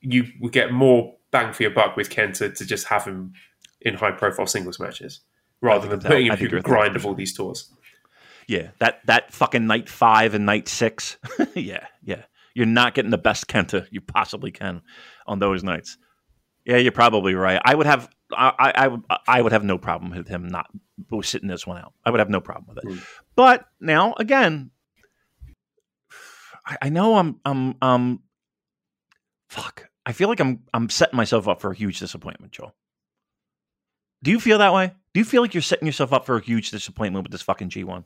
you would get more bang for your buck with Kenta to just have him in high profile singles matches rather than that- putting him through the grind 100% of all these tours. yeah, that that fucking night five and night six, yeah, yeah, you're not getting the best Kenta you possibly can on those nights. Yeah, you're probably right. I would have, I, I, I would, I would have no problem with him not sitting this one out. I would have no problem with it. Mm. But now, again, I, I know I'm, I'm, um, fuck. I feel like I'm, I'm setting myself up for a huge disappointment, Joel. Do you feel that way? Do you feel like you're setting yourself up for a huge disappointment with this fucking G1?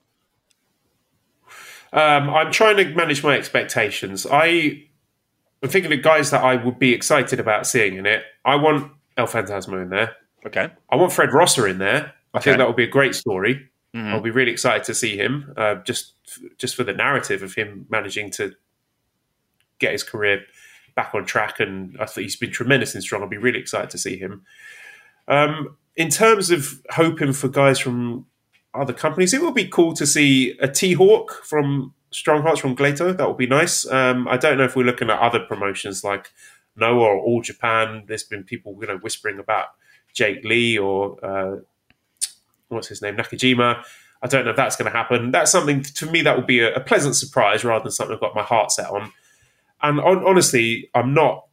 Um, I'm trying to manage my expectations. I, I'm thinking of guys that I would be excited about seeing in it. I want El Phantasmo in there. Okay. I want Fred Rosser in there. I Okay. think that would be a great story. Mhm. I'll be really excited to see him, uh, just just for the narrative of him managing to get his career back on track. And I think he's been tremendous and strong. I'll be really excited to see him. Um, in terms of hoping for guys from other companies, it would be cool to see a T Hawk from Strong Hearts from Glato. That would be nice. Um, I don't know if we're looking at other promotions like Noah or All Japan. There's been people you know whispering about Jake Lee or uh, what's his name Nakajima. I don't know if that's going to happen. That's something to me that would be a, a pleasant surprise rather than something I've got my heart set on. And on, honestly, I'm not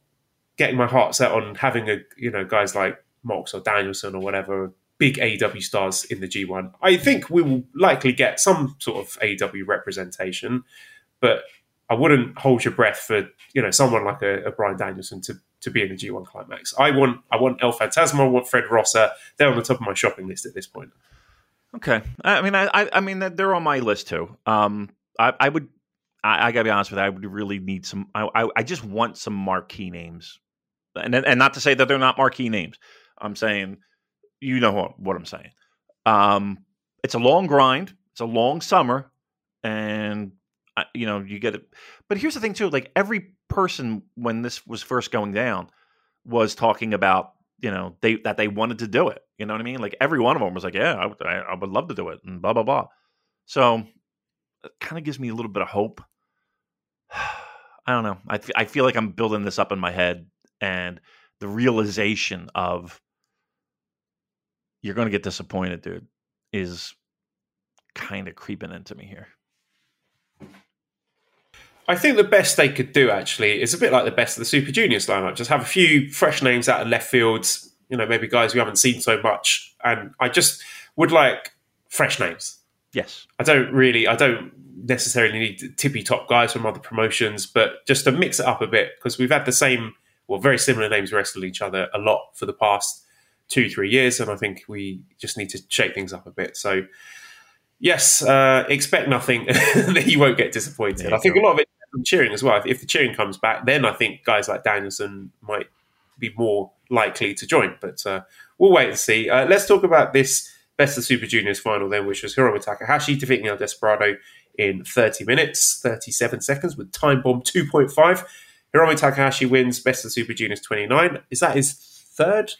getting my heart set on having a you know guys like Mox or Danielson or whatever big AEW stars in the G1. I think we will likely get some sort of AEW representation, but I wouldn't hold your breath for you know someone like a, a Bryan Danielson to to be in the G1 climax. I want I want El Phantasmo, I want Fred Rosser. They're on the top of my shopping list at this point. Okay. I mean, I, I mean, they're on my list too. Um, I, I would, I, I gotta be honest with you, I would really need some. I, I, I just want some marquee names, and and not to say that they're not marquee names. I'm saying, you know what, what I'm saying. Um, it's a long grind. It's a long summer, and you know you get it. But here's the thing too: like every person when this was first going down was talking about you know they that they wanted to do it. You know what I mean? Like every one of them was like, "Yeah, I would, I, would love to do it," and blah blah blah. So it kind of gives me a little bit of hope. I don't know. I I feel like I'm building this up in my head, and the realization of you're going to get disappointed, dude, is kind of creeping into me here. I think the best they could do actually is a bit like the best of the Super Juniors lineup. Just have a few fresh names out of left fields. You know, maybe guys we haven't seen so much, and I just would like fresh names. Yes. I don't really, I don't necessarily need tippy top guys from other promotions, but just to mix it up a bit because we've had the same, well, very similar names wrestle each other a lot for the past two, three years, and I think we just need to shake things up a bit. So, yes, uh, expect nothing that you won't get disappointed. I think go. a lot of it some cheering as well. If the cheering comes back, then I think guys like Danielson might be more likely to join. But uh, we'll wait and see. Uh, let's talk about this Best of Super Juniors final then, which was Hiromu Takahashi defeating El Desperado in 30 minutes, 37 seconds with time bomb 2.5. Hiromu Takahashi wins Best of Super Juniors 29. Is that his third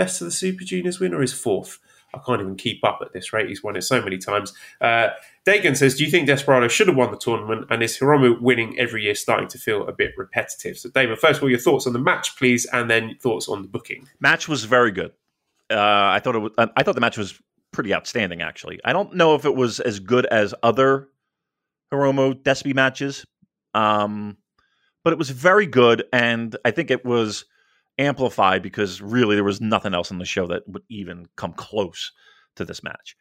Best of the Super Juniors win or his fourth? I can't even keep up at this rate. He's won it so many times. Uh, Dagan says, Do you think Desperado should have won the tournament? And is Hiromu winning every year starting to feel a bit repetitive? So, David, first of all, your thoughts on the match, please, and then thoughts on the booking. Match was very good. Uh, I thought it was, I thought the match was pretty outstanding, actually. I don't know if it was as good as other Hiromu Despy matches, um, but it was very good, and I think it was amplified because really there was nothing else in the show that would even come close to this match.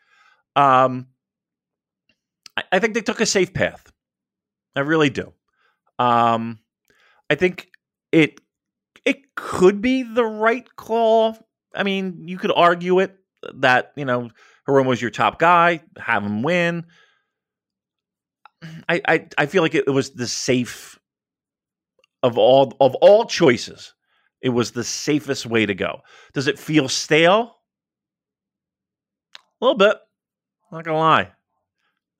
Um, I, I think they took a safe path. I really do. Um, I think it it could be the right call. I mean, you could argue it that you know was your top guy, have him win. I I, I feel like it was the safe of all of all choices. It was the safest way to go. Does it feel stale? A little bit. Not gonna lie,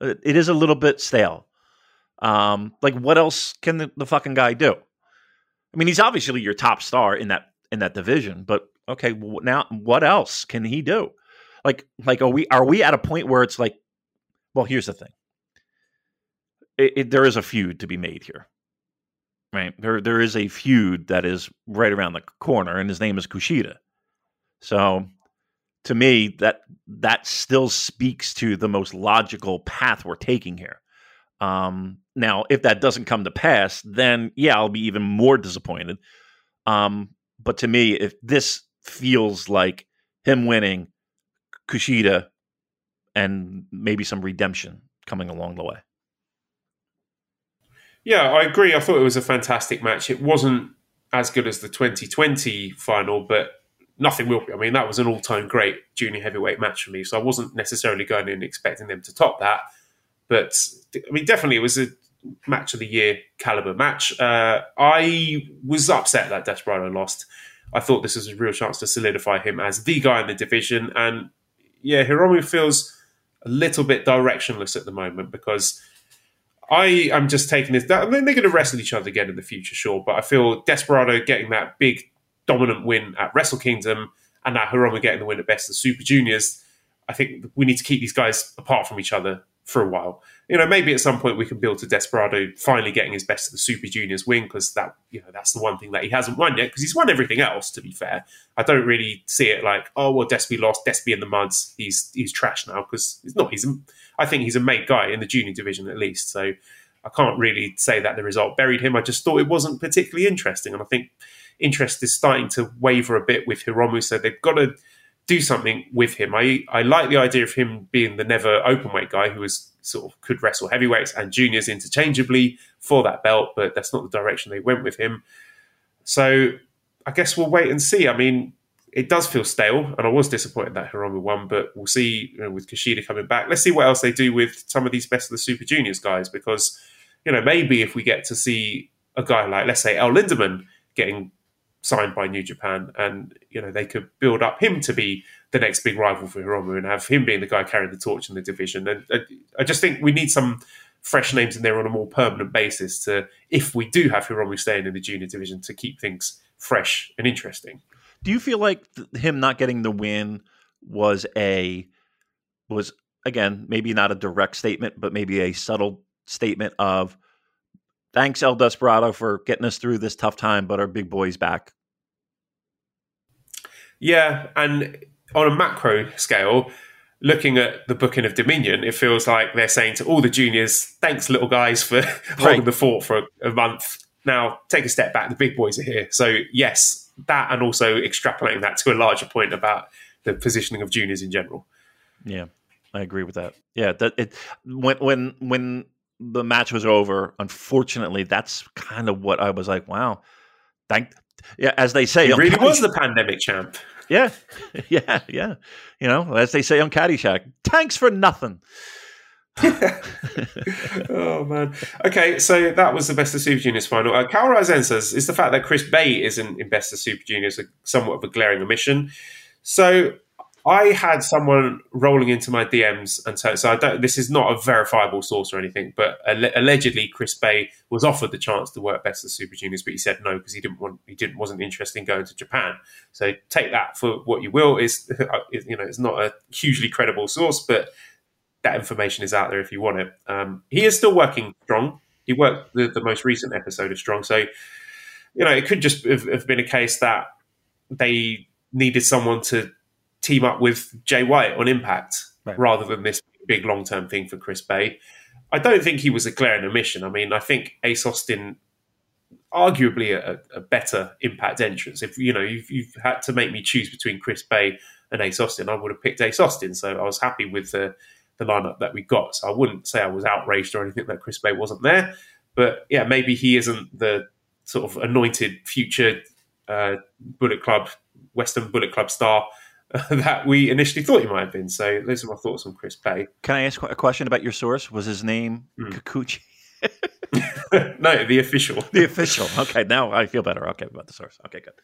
it, is a little bit stale. Um, like what else can the, the fucking guy do? I mean, he's obviously your top star in that in that division, but okay, now what else can he do? Like, like are we are we at a point where it's like, well, here's the thing. It, it, there is a feud to be made here, right? There there is a feud that is right around the corner, and his name is Kushida. So, to me, that that still speaks to the most logical path we're taking here. Um, now, if that doesn't come to pass, then yeah, I'll be even more disappointed. Um, but to me, if this feels like him winning Kushida and maybe some redemption coming along the way. Yeah, I agree. I thought it was a fantastic match. It wasn't as good as the 2020 final, but nothing will be. I mean, that was an all time great junior heavyweight match for me. So I wasn't necessarily going in expecting them to top that. But I mean, definitely it was a match of the year caliber match. Uh, I was upset that Desperado lost. I thought this was a real chance to solidify him as the guy in the division. And yeah, Hiromu feels a little bit directionless at the moment because I am just taking this. I mean, they're going to wrestle each other again in the future, sure, but I feel Desperado getting that big dominant win at Wrestle Kingdom and now Hiromu getting the win at Best of Super Juniors. I think we need to keep these guys apart from each other for a while. You know, maybe at some point we can build to Desperado finally getting his best of the Super Juniors win because that you know that's the one thing that he hasn't won yet because he's won everything else. To be fair, I don't really see it like oh well, Despy lost, Despy in the muds, he's he's trash now because he's not. He's I think he's a mate guy in the junior division at least. So I can't really say that the result buried him. I just thought it wasn't particularly interesting, and I think interest is starting to waver a bit with Hiromu. So they've got to do something with him. I, I like the idea of him being the never open weight guy who was sort of could wrestle heavyweights and juniors interchangeably for that belt, but that's not the direction they went with him. So I guess we'll wait and see. I mean, it does feel stale, and I was disappointed that Hiromu won, but we'll see you know, with Kushida coming back. Let's see what else they do with some of these best of the Super Juniors guys, because you know maybe if we get to see a guy like let's say El Lindaman getting signed by New Japan, and you know they could build up him to be the next big rival for Hiromu and have him being the guy carrying the torch in the division. And uh, I just think we need some fresh names in there on a more permanent basis to, if we do have Hiromu staying in the junior division, to keep things fresh and interesting. Do you feel like him not getting the win was a was again maybe not a direct statement, but maybe a subtle statement of thanks El Desperado for getting us through this tough time, but our big boy's back. Yeah, and on a macro scale, looking at the booking of Dominion, it feels like they're saying to all the juniors, "Thanks, little guys, for holding the fort for a, a month. Now take a step back. The big boys are here." So yes, that, and also extrapolating that to a larger point about the positioning of juniors in general. Yeah, I agree with that. Yeah, that it when when when the match was over, unfortunately, that's kind of what I was like, wow. Thank yeah, as they say, he really was the pandemic champ. Yeah, yeah, yeah. You know, as they say on Caddyshack, thanks for nothing. oh man. Okay, so that was the best of Super Juniors final. Uh, Ryzen says it's the fact that Chris Bey isn't in best of Super Juniors a, somewhat of a glaring omission. So I had someone rolling into my DMs and so, so I don't. This is not a verifiable source or anything, but alle- allegedly Chris Bey was offered the chance to work best of Super Juniors, but he said no because he didn't want. He didn't wasn't interested in going to Japan. So take that for what you will. Is you know it's not a hugely credible source, but that information is out there if you want it. Um, he is still working strong. He worked the, the, most recent episode of Strong, so you know it could just have, have been a case that they needed someone to team up with Jay White on Impact right. rather than this big long term thing for Chris Bey. I don't think he was a glaring omission. I mean, I think Ace Austin, arguably a, a better Impact entrance. If you know you've, you've, had to make me choose between Chris Bey and Ace Austin, I would have picked Ace Austin. So I was happy with the the lineup that we got. So I wouldn't say I was outraged or anything that Chris Bey wasn't there. But yeah, maybe he isn't the sort of anointed future uh, Bullet Club, Western Bullet Club star that we initially thought he might have been. So those are my thoughts on Chris Bey. Can I ask a question about your source? Was his name mm. Kikuchi? no, the official. The official. Okay, now I feel better. Okay, about the source. Okay, good.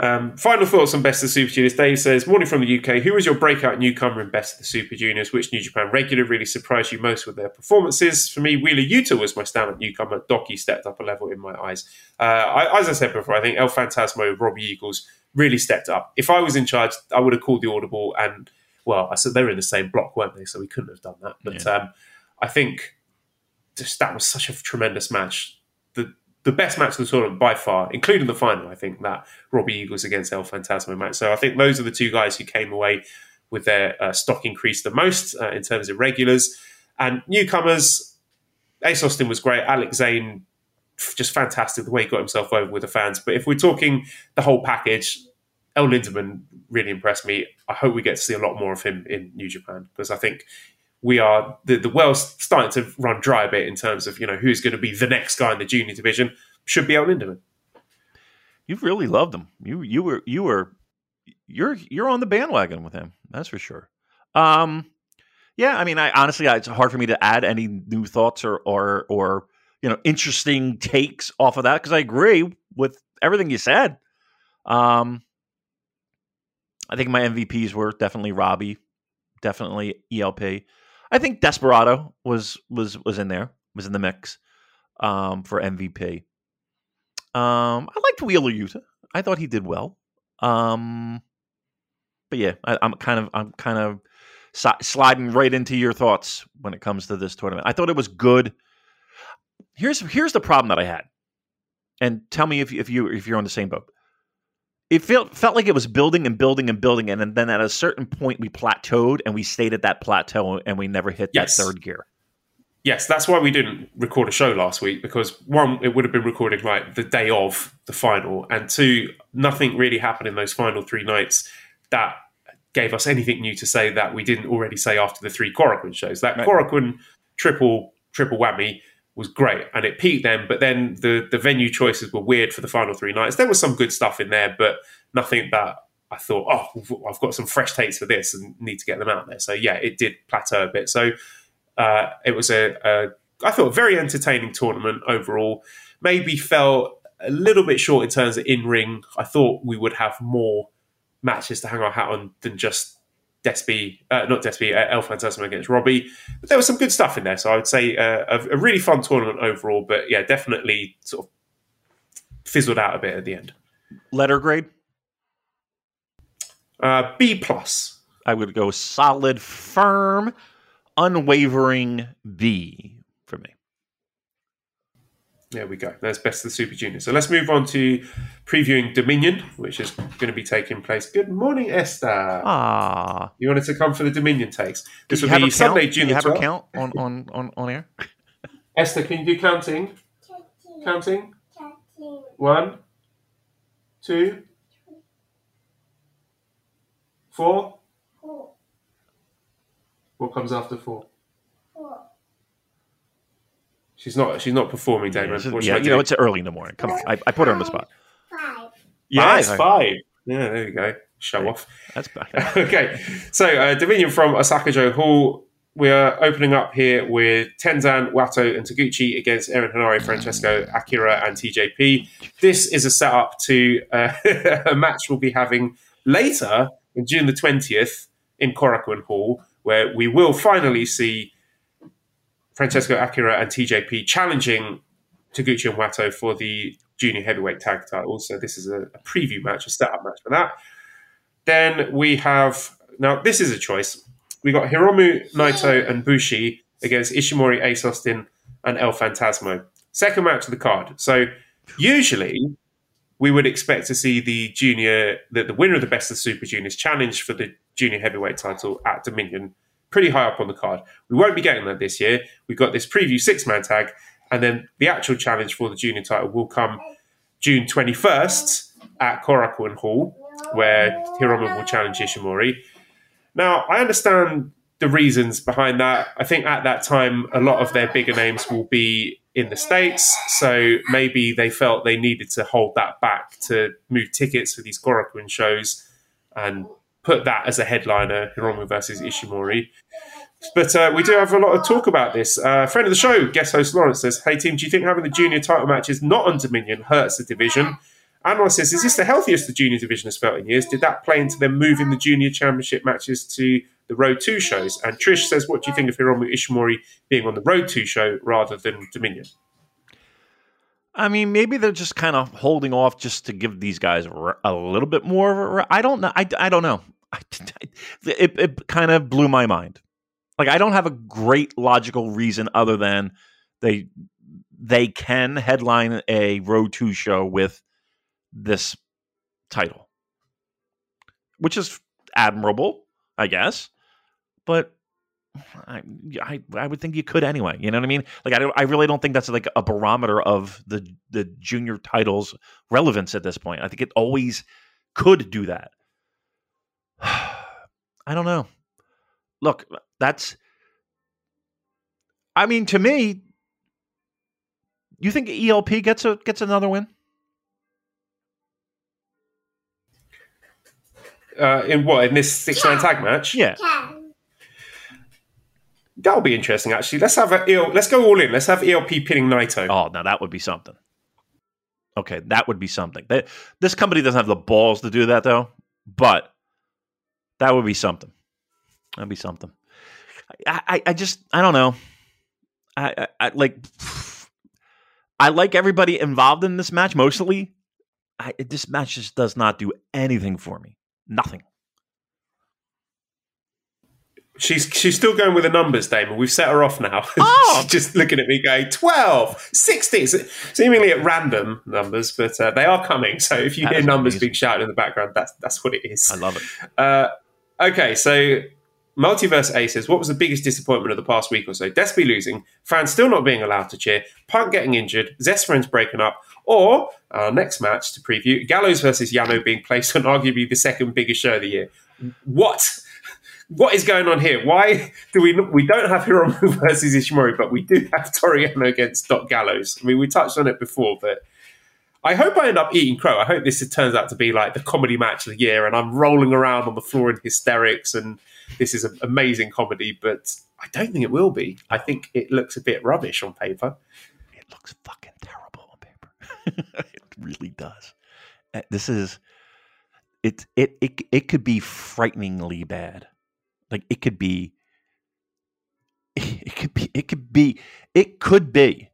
Um, final thoughts on Best of the Super Juniors. Dave says, Morning from the UK. Who was your breakout newcomer in Best of the Super Juniors? Which New Japan regular really surprised you most with their performances? For me, Wheeler Yuta was my stand-up newcomer. Douki stepped up a level in my eyes. Uh, I, as I said before, I think El Phantasmo, Robbie Eagles really stepped up. If I was in charge, I would have called the audible. And, well, I said they were in the same block, weren't they? So we couldn't have done that. But yeah. um, I think just that was such a tremendous match the best match of the tournament by far, including the final. I think that Robbie Eagles against El Phantasmo match. So I think those are the two guys who came away with their uh, stock increase the most uh, in terms of regulars and newcomers. Ace Austin was great. Alex Zayne, just fantastic the way he got himself over with the fans. But if we're talking the whole package, El Lindaman really impressed me. I hope we get to see a lot more of him in New Japan because I think we are the, the well's starting to run dry a bit in terms of you know who's going to be the next guy in the junior division. Should be El Lindaman. You've really loved him. You you were you were you're you're on the bandwagon with him. That's for sure. Um, yeah, I mean, I honestly, it's hard for me to add any new thoughts or or or you know interesting takes off of that because I agree with everything you said. Um, I think my MVPs were definitely Robbie, definitely ELP. I think Desperado was was was in there, was in the mix um, for MVP. Um, I liked Wheeler Yuta. I thought he did well. Um, but yeah, I, am kind of I'm kind of sliding right into your thoughts when it comes to this tournament. I thought it was good. Here's here's the problem that I had, and tell me if if you if you're on the same boat it felt felt like it was building and building and building, and then at a certain point we plateaued and we stayed at that plateau and we never hit yes. that third gear. Yes, that's why we didn't record a show last week because one, it would have been recorded like the day of the final, and two, nothing really happened in those final three nights that gave us anything new to say that we didn't already say after the three Korakuen shows. That right. Korakuen triple triple whammy was great and it peaked then but then the the venue choices were weird for the final three nights. There was some good stuff in there but nothing that i thought oh i've got some fresh takes for this and need to get them out there. So yeah it did plateau a bit. So uh, it was a, a I thought a very entertaining tournament overall. Maybe fell a little bit short in terms of in ring i thought we would have more matches to hang our hat on than just Despy, uh, not Despy, uh, El Phantasmo against Robbie. But there was some good stuff in there. So I would say uh, a, a, really fun tournament overall. But yeah, definitely sort of fizzled out a bit at the end. Letter grade? Uh, B plus. I would go solid, firm, unwavering B. There we go. That's best of the Super Junior. So let's move on to previewing Dominion, which is going to be taking place. Good morning, Esther. Ah, you wanted to come for the Dominion takes. This will be Sunday, June. you have 12th. a count on on on on air? Esther, can you do counting? Counting. Counting. One, two, four. Four. What comes after four? She's not. She's not performing, Damon. Yeah, yeah you know, it's early in the morning. Come on, I, I put her on the spot. Five. Yes, five. five. Yeah, there you go. Show off. That's bad. okay, so uh, Dominion from Osaka-jo Hall. we are opening up here with Tenzan, Wato, and Taguchi against Aaron Henare, Francesco, Akira, and TJP. This is a setup to uh, a match we'll be having later on June the 20th in Korakuen Hall, where we will finally see Francesco, Akira, and TJP challenging Taguchi and Wato for the junior heavyweight tag title. So this is a, a preview match, a setup match for that. Then we have now this is a choice. We got Hiromu Naito hmm. and Bushi against Ishimori, Ace Austin, and El Phantasmo. Second match of the card. So usually we would expect to see the junior, the, the winner of the best of super juniors challenge for the junior heavyweight title at Dominion, pretty high up on the card. We won't be getting that this year. We've got this preview six man tag, and then the actual challenge for the junior title will come June 21st at Korakuen Hall, where Hiromu will challenge Ishimori. Now, I understand the reasons behind that. I think at that time, a lot of their bigger names will be in the States. So maybe they felt they needed to hold that back to move tickets for these Korakuen shows and put that as a headliner, Hiromu versus Ishimori. But uh, we do have a lot of talk about this. Uh, friend of the show, guest host Lawrence says, Hey team, do you think having the junior title matches not on Dominion hurts the division? Anwar says, Is this the healthiest the junior division has felt in years? Did that play into them moving the junior championship matches to the Road to shows? And Trish says, What do you think of Hiromu Ishimori being on the Road to show rather than Dominion? I mean, maybe they're just kind of holding off just to give these guys a little bit more. I don't know. I, I don't know. it, it kind of blew my mind. Like I don't have a great logical reason other than they they can headline a Road to show with this title, which is admirable, I guess. But I, I, I would think you could anyway. You know what I mean? Like I don't, I really don't think that's like a barometer of the the junior titles relevance at this point. I think it always could do that. I don't know. Look, that's. I mean, to me, you think ELP gets a gets another win? Uh, in what in this six man tag match? Yeah. That'll be interesting, actually. Let's have a EL, let's go all in. Let's have ELP pinning Naito. Oh, now that would be something. Okay, that would be something. They, this company doesn't have the balls to do that, though. But that would be something. That'd be something. I, I, I just, I don't know. I, I, I, like, I like everybody involved in this match mostly. I, this match just does not do anything for me. Nothing. She's she's still going with the numbers, Damon. We've set her off now. Oh. she's just looking at me going 12, 60, seemingly at random numbers, but uh, they are coming. So if you That hear numbers amazing. being shouted in the background, that's that's what it is. I love it. Uh, okay, so Multiverse Aces, what was the biggest disappointment of the past week or so? Despy losing, fans still not being allowed to cheer, Punk getting injured, Zest friends breaking up, or our next match to preview, Gallows versus Yano being placed on arguably the second biggest show of the year. What? What is going on here? Why do we we don't have Hiromu versus Ishimori, but we do have Toru Yano against Doc Gallows? I mean, we touched on it before, but I hope I end up eating crow. I hope this turns out to be like the comedy match of the year, and I'm rolling around on the floor in hysterics, and this is an amazing comedy. But I don't think it will be. I think it looks a bit rubbish on paper. It looks fucking terrible on paper. it really does. Uh, This is it it it it could be frighteningly bad. Like it could be it could be it could be it could be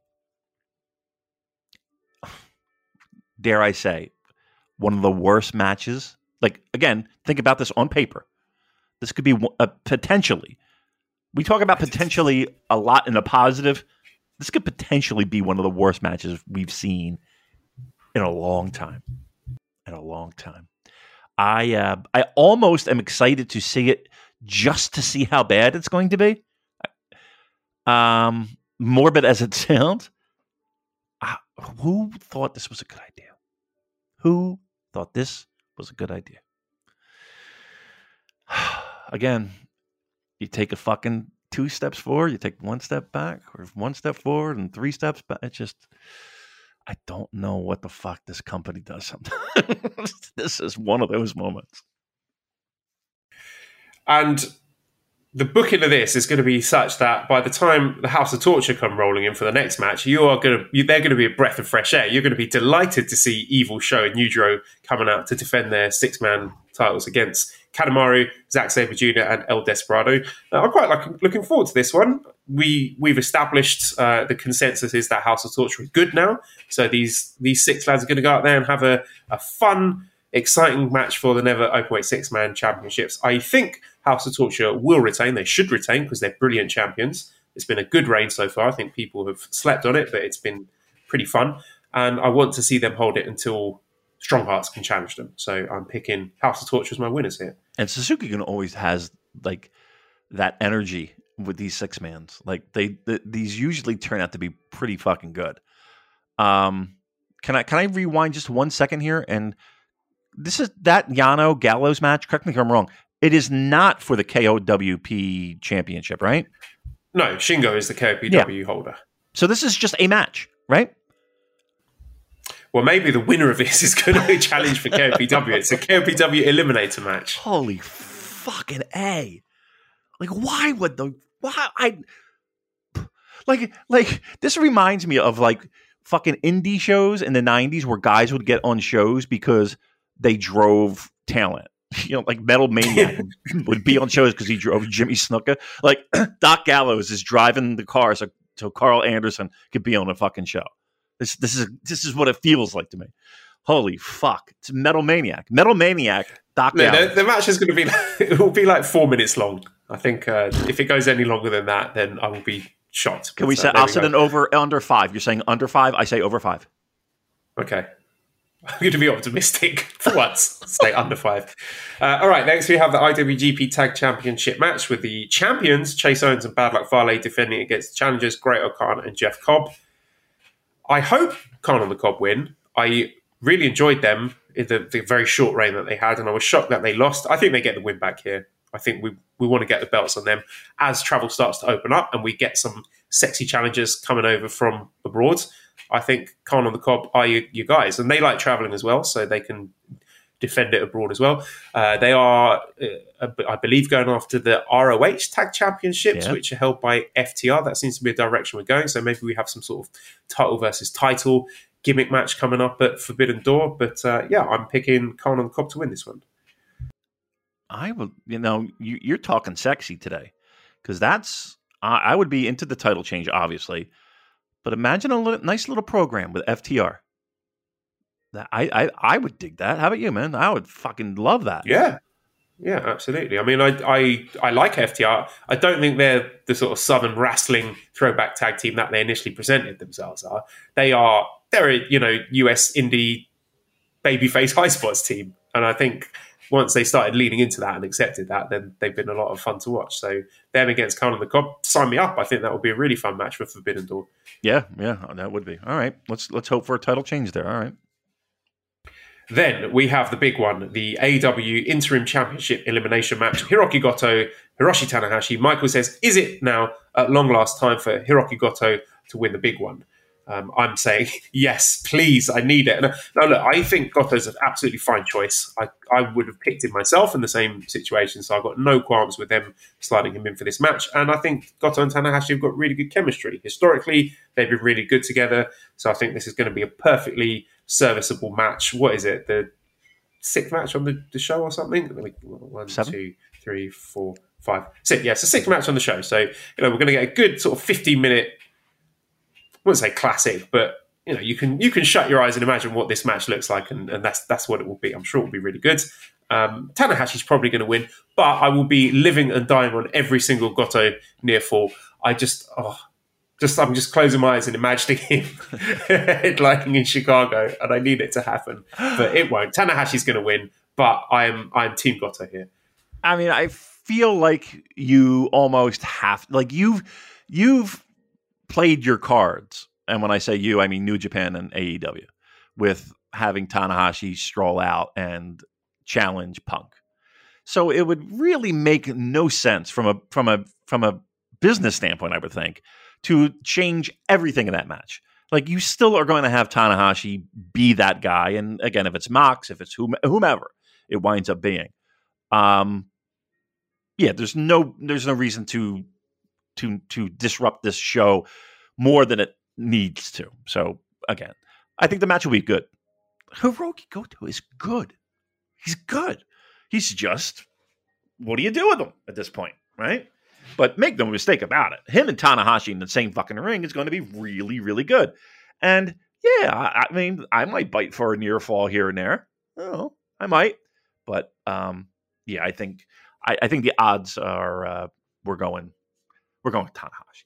dare I say one of the worst matches. Like again, think about this on paper. This could be uh, potentially. We talk about potentially a lot in a positive this could potentially be one of the worst matches we've seen in a long time. In a long time. I uh, I almost am excited to see it just to see how bad it's going to be. Um, morbid as it sounds, uh, who thought this was a good idea? Who thought this was a good idea? Again, you take a fucking two steps forward, you take one step back, or one step forward and three steps back. It just, I don't know what the fuck this company does sometimes. this is one of those moments. And the booking of this is going to be such that by the time the House of Torture come rolling in for the next match, you are going to you, they're going to be a breath of fresh air. You're going to be delighted to see Evil Sho and Yujiro coming out to defend their six man titles against Kanemaru, Zack Sabre Jr., and El Desperado. I'm quite like, looking forward to this one. We we've established uh, the consensus is that House of Torture is good now. So these these six lads are going to go out there and have a, a fun, exciting match for the Never Openweight Six Man Championships. I think House of Torture will retain. They should retain because they're brilliant champions. It's been a good reign so far. I think people have slept on it, but it's been pretty fun. And I want to see them hold it until Strong Hearts can challenge them. So I'm picking House of Torture as my winners here. And Suzuki always has like that energy with these six mans. Like they, the, these usually turn out to be pretty fucking good. Um, can I can I rewind just one second here? And this is that Yano Gallows match. Correct me if I'm wrong. It is not for the KOWP championship, right? No, Shingo is the KOPW yeah. holder. So this is just a match, right? Well, maybe the winner of this is going to be challenged for KOPW. It's a KOPW eliminator match. Holy fucking a! Like, why would the why I like like this reminds me of like fucking indie shows in the '90s where guys would get on shows because they drove talent. you know, like Metal Maniac would be on shows because he drove Jimmy Snuka. Like Doc Gallows is driving the car so, so Karl Anderson could be on a fucking show. This this is this is what it feels like to me. Holy fuck! It's Metal Maniac. Metal Maniac. Doc no, the, the, match is going to be it will be like four minutes long. I think uh, if it goes any longer than that, then I will be shocked. Can we say? I'll set an over under five. You're saying under five. I say over five. Okay. I'm going to be optimistic for once. Stay under five. Uh, all right, next we have the IWGP Tag Championship match with the champions Chase Owens and Bad Luck Fale defending against the challengers Great-O-Khan and Jeff Cobb. I hope Khan and the Cobb win. I really enjoyed them in the, the, very short reign that they had, and I was shocked that they lost. I think they get the win back here. I think we, we want to get the belts on them as travel starts to open up and we get some sexy challengers coming over from abroad. I think Khan on the Cobb are you, you guys, and they like traveling as well, so they can defend it abroad as well. Uh, they are, uh, I believe, going after the ROH Tag Championships, yeah. which are held by FTR. That seems to be a direction we're going. So maybe we have some sort of title versus title gimmick match coming up at Forbidden Door. But uh, yeah, I'm picking Khan on the Cobb to win this one. I will, you know, you, are talking sexy today because that's I would be into the title change, obviously. But imagine a little, nice little program with FTR. I, I I would dig that. How about you, man? I would fucking love that. Yeah, yeah, absolutely. I mean, I I I like FTR. I don't think they're the sort of southern wrestling throwback tag team that they initially presented themselves are. They are they're a you know US indie babyface high spots team, and I think once they started leaning into that and accepted that, then they've been a lot of fun to watch. So them against Khan and the Cobb, sign me up. I think that would be a really fun match for Forbidden Door. Yeah, yeah, that would be. All right, let's let's hope for a title change there. All right. Then we have the big one, the AEW Interim Championship Elimination Match. Hiroki Goto, Hiroshi Tanahashi. Michael says, "Is it now at long last time for Hiroki Goto to win the big one?" Um, I'm saying yes, please. I need it. And, now, look, I think Goto's an absolutely fine choice. I, I would have picked him myself in the same situation, so I've got no qualms with them sliding him in for this match. And I think Goto and Tanahashi have got really good chemistry. Historically, they've been really good together, so I think this is going to be a perfectly serviceable match. What is it? The sixth match on the, the show or something? One, Seven? two, three, four, five, six. Yeah, it's a sixth match on the show. So, you know, we're going to get a good sort of 15 minute wouldn't say classic, but you know, you can you can shut your eyes and imagine what this match looks like, and, and that's that's what it will be. I'm sure it will be really good. Um, Tanahashi's probably going to win, but I will be living and dying on every single Goto near fall. I just, oh, just I'm just closing my eyes and imagining him headlining in Chicago, and I need it to happen, but it won't. Tanahashi's going to win, but I'm I'm Team Goto here. I mean, I feel like you almost have like you've you've played your cards, and when I say you, I mean New Japan and AEW, with having Tanahashi stroll out and challenge Punk. So it would really make no sense from a from a from a business standpoint, I would think, to change everything in that match. Like you still are going to have Tanahashi be that guy, and again, if it's Mox, if it's whomever, it winds up being. Um, yeah, there's no there's no reason to to to disrupt this show more than it needs to. So again, I think the match will be good. Hiroki Goto is good. He's good. He's just what do you do with him at this point, right? But make no mistake about it, him and Tanahashi in the same fucking ring is going to be really, really good. And yeah, I, I mean, I might bite for a near fall here and there. Oh, I might, but um, yeah, I think I, I think the odds are uh, we're going we're going with Tanahashi.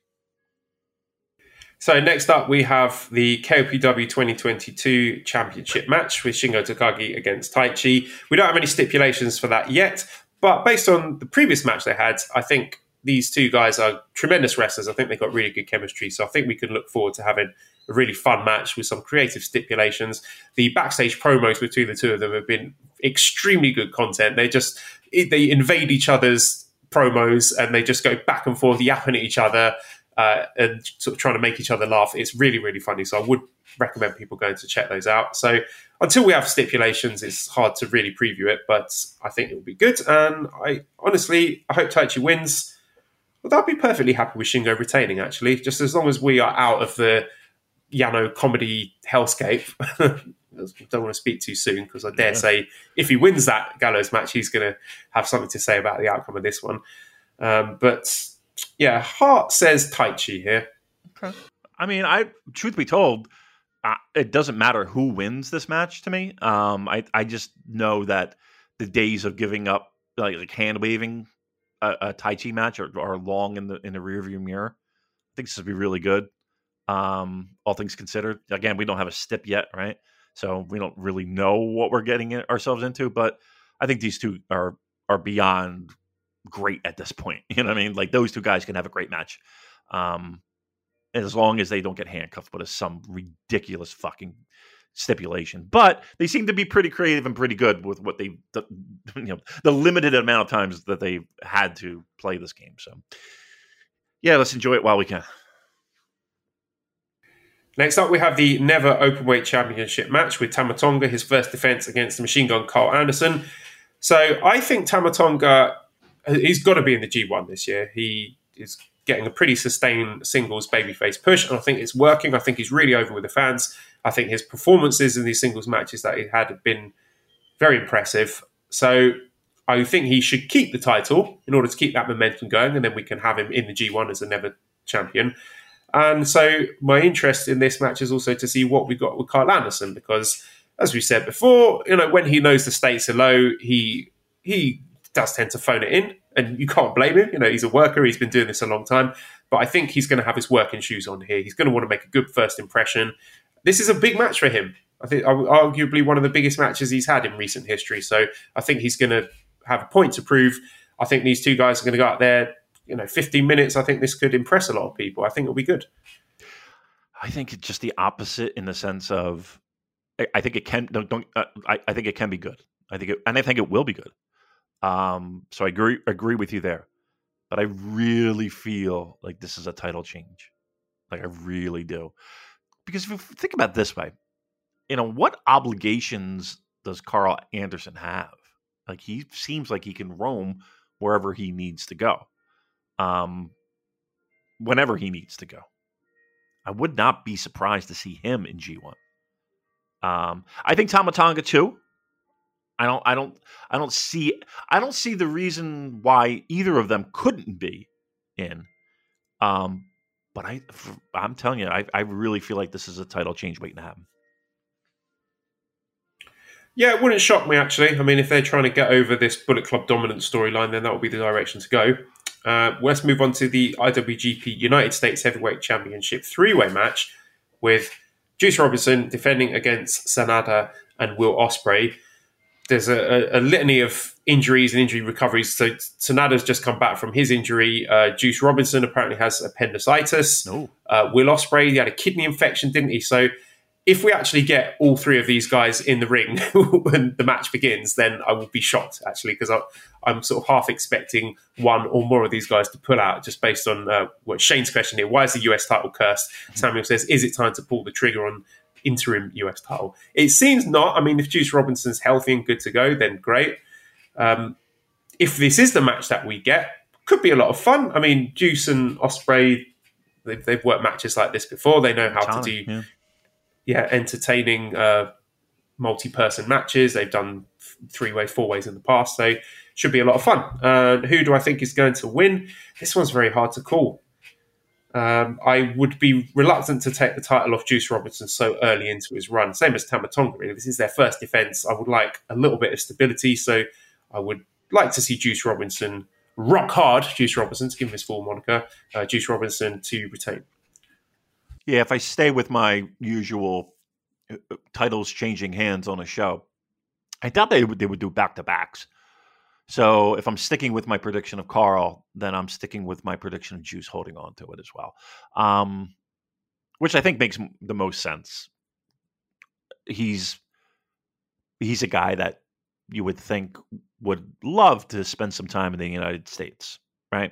So next up, we have the KOPW 2022 Championship match with Shingo Takagi against Taichi. We don't have any stipulations for that yet, but based on the previous match they had, I think these two guys are tremendous wrestlers. I think they've got really good chemistry. So I think we can look forward to having a really fun match with some creative stipulations. The backstage promos between the two of them have been extremely good content. They just they invade each other's promos and they just go back and forth, yapping at each other uh, and sort of trying to make each other laugh. It's really really funny. So I would recommend people going to check those out. So until we have stipulations, it's hard to really preview it, but I think it will be good. And I honestly, I hope Taichi wins. But I'd be perfectly happy with Shingo retaining, actually, just as long as we are out of the Yano comedy hellscape. don't want to speak too soon because I dare yeah. say if he wins that Gallows match, he's going to have something to say about the outcome of this one. Um, but yeah, Heart says Taichi here. Okay. I mean, I truth be told, uh, it doesn't matter who wins this match to me. Um, I I just know that the days of giving up like, like hand waving a, a Taichi match are, are long in the in the rearview mirror. I think this would be really good. Um, all things considered, again, we don't have a stip yet, right? So we don't really know what we're getting ourselves into. But I think these two are are beyond great at this point. You know what I mean? Like those two guys can have a great match. Um, as long as they don't get handcuffed, but it's some ridiculous fucking stipulation. But they seem to be pretty creative and pretty good with what they, the, you know, the limited amount of times that they've had to play this game. So, yeah, let's enjoy it while we can. Next up, we have the Never Openweight Championship match with Tama Tonga, his first defense against the machine gun Karl Anderson. So I think Tama Tonga, he's got to be in the G1 this year. He is getting a pretty sustained singles babyface push, and I think it's working. I think he's really over with the fans. I think his performances in these singles matches that he had have been very impressive. So I think he should keep the title in order to keep that momentum going, and then we can have him in the G1 as a never champion. And so my interest in this match is also to see what we got with Karl Anderson, because as we said before, you know, when he knows the stakes are low, he he does tend to phone it in, and you can't blame him. You know, he's a worker; he's been doing this a long time. But I think he's going to have his working shoes on here. He's going to want to make a good first impression this is a big match for him. I think arguably one of the biggest matches he's had in recent history. So I think he's going to have a point to prove. I think these two guys are going to go out there. You know, 15 minutes. I think this could impress a lot of people. I think it'll be good. I think it's just the opposite in the sense of I think it can don't, don't uh, I, I, think it can be good. I think it, and I think it will be good. Um, so I agree agree with you there, but I really feel like this is a title change. Like I really do because if you think about this way, you know, what obligations does Karl Anderson have? Like he seems like he can roam wherever he needs to go. Um whenever he needs to go. I would not be surprised to see him in G1. Um I think Tama Tonga too. I don't I don't I don't see I don't see the reason why either of them couldn't be in. Um but I, I'm telling you, I, I really feel like this is a title change waiting to happen. Yeah, it wouldn't shock me actually. I mean, if they're trying to get over this Bullet Club dominant storyline, then that would be the direction to go. Uh, let's move on to the IWGP United States Heavyweight Championship three way match with Juice Robinson defending against Sanada and Will Ospreay there's a, a, litany of injuries and injury recoveries. So Sanada's just come back from his injury. Uh, Juice Robinson apparently has appendicitis. No. Uh, Will Ospreay he had a kidney infection, didn't he? So if we actually get all three of these guys in the ring when the match begins, then I will be shocked actually because I'm sort of half expecting one or more of these guys to pull out just based on uh, what Shane's question here. Why is the US title cursed? Samuel says, is it time to pull the trigger on interim US title. It seems not. I mean, if Juice Robinson's healthy and good to go, then great. Um, if this is the match that we get, could be a lot of fun. I mean, Juice and Ospreay, they've, they've worked matches like this before. They know how Talent, to do yeah. Yeah, entertaining uh, multi-person matches. They've done three-way, four-ways in the past, so should be a lot of fun. Uh, who do I think is going to win? This one's very hard to call. Um, I would be reluctant to take the title off Juice Robinson so early into his run. Same as Tama Tonga, really. This is their first defense. I would like a little bit of stability, so I would like to see Juice Robinson rock hard. Juice Robinson, to give him his full moniker, uh, Juice Robinson to retain. Yeah, if I stay with my usual uh, uh, titles changing hands on a show, I doubt they would they would do back to backs. So if I'm sticking with my prediction of Karl, then I'm sticking with my prediction of Juice holding on to it as well, um, which I think makes the most sense. He's he's a guy that you would think would love to spend some time in the United States, right?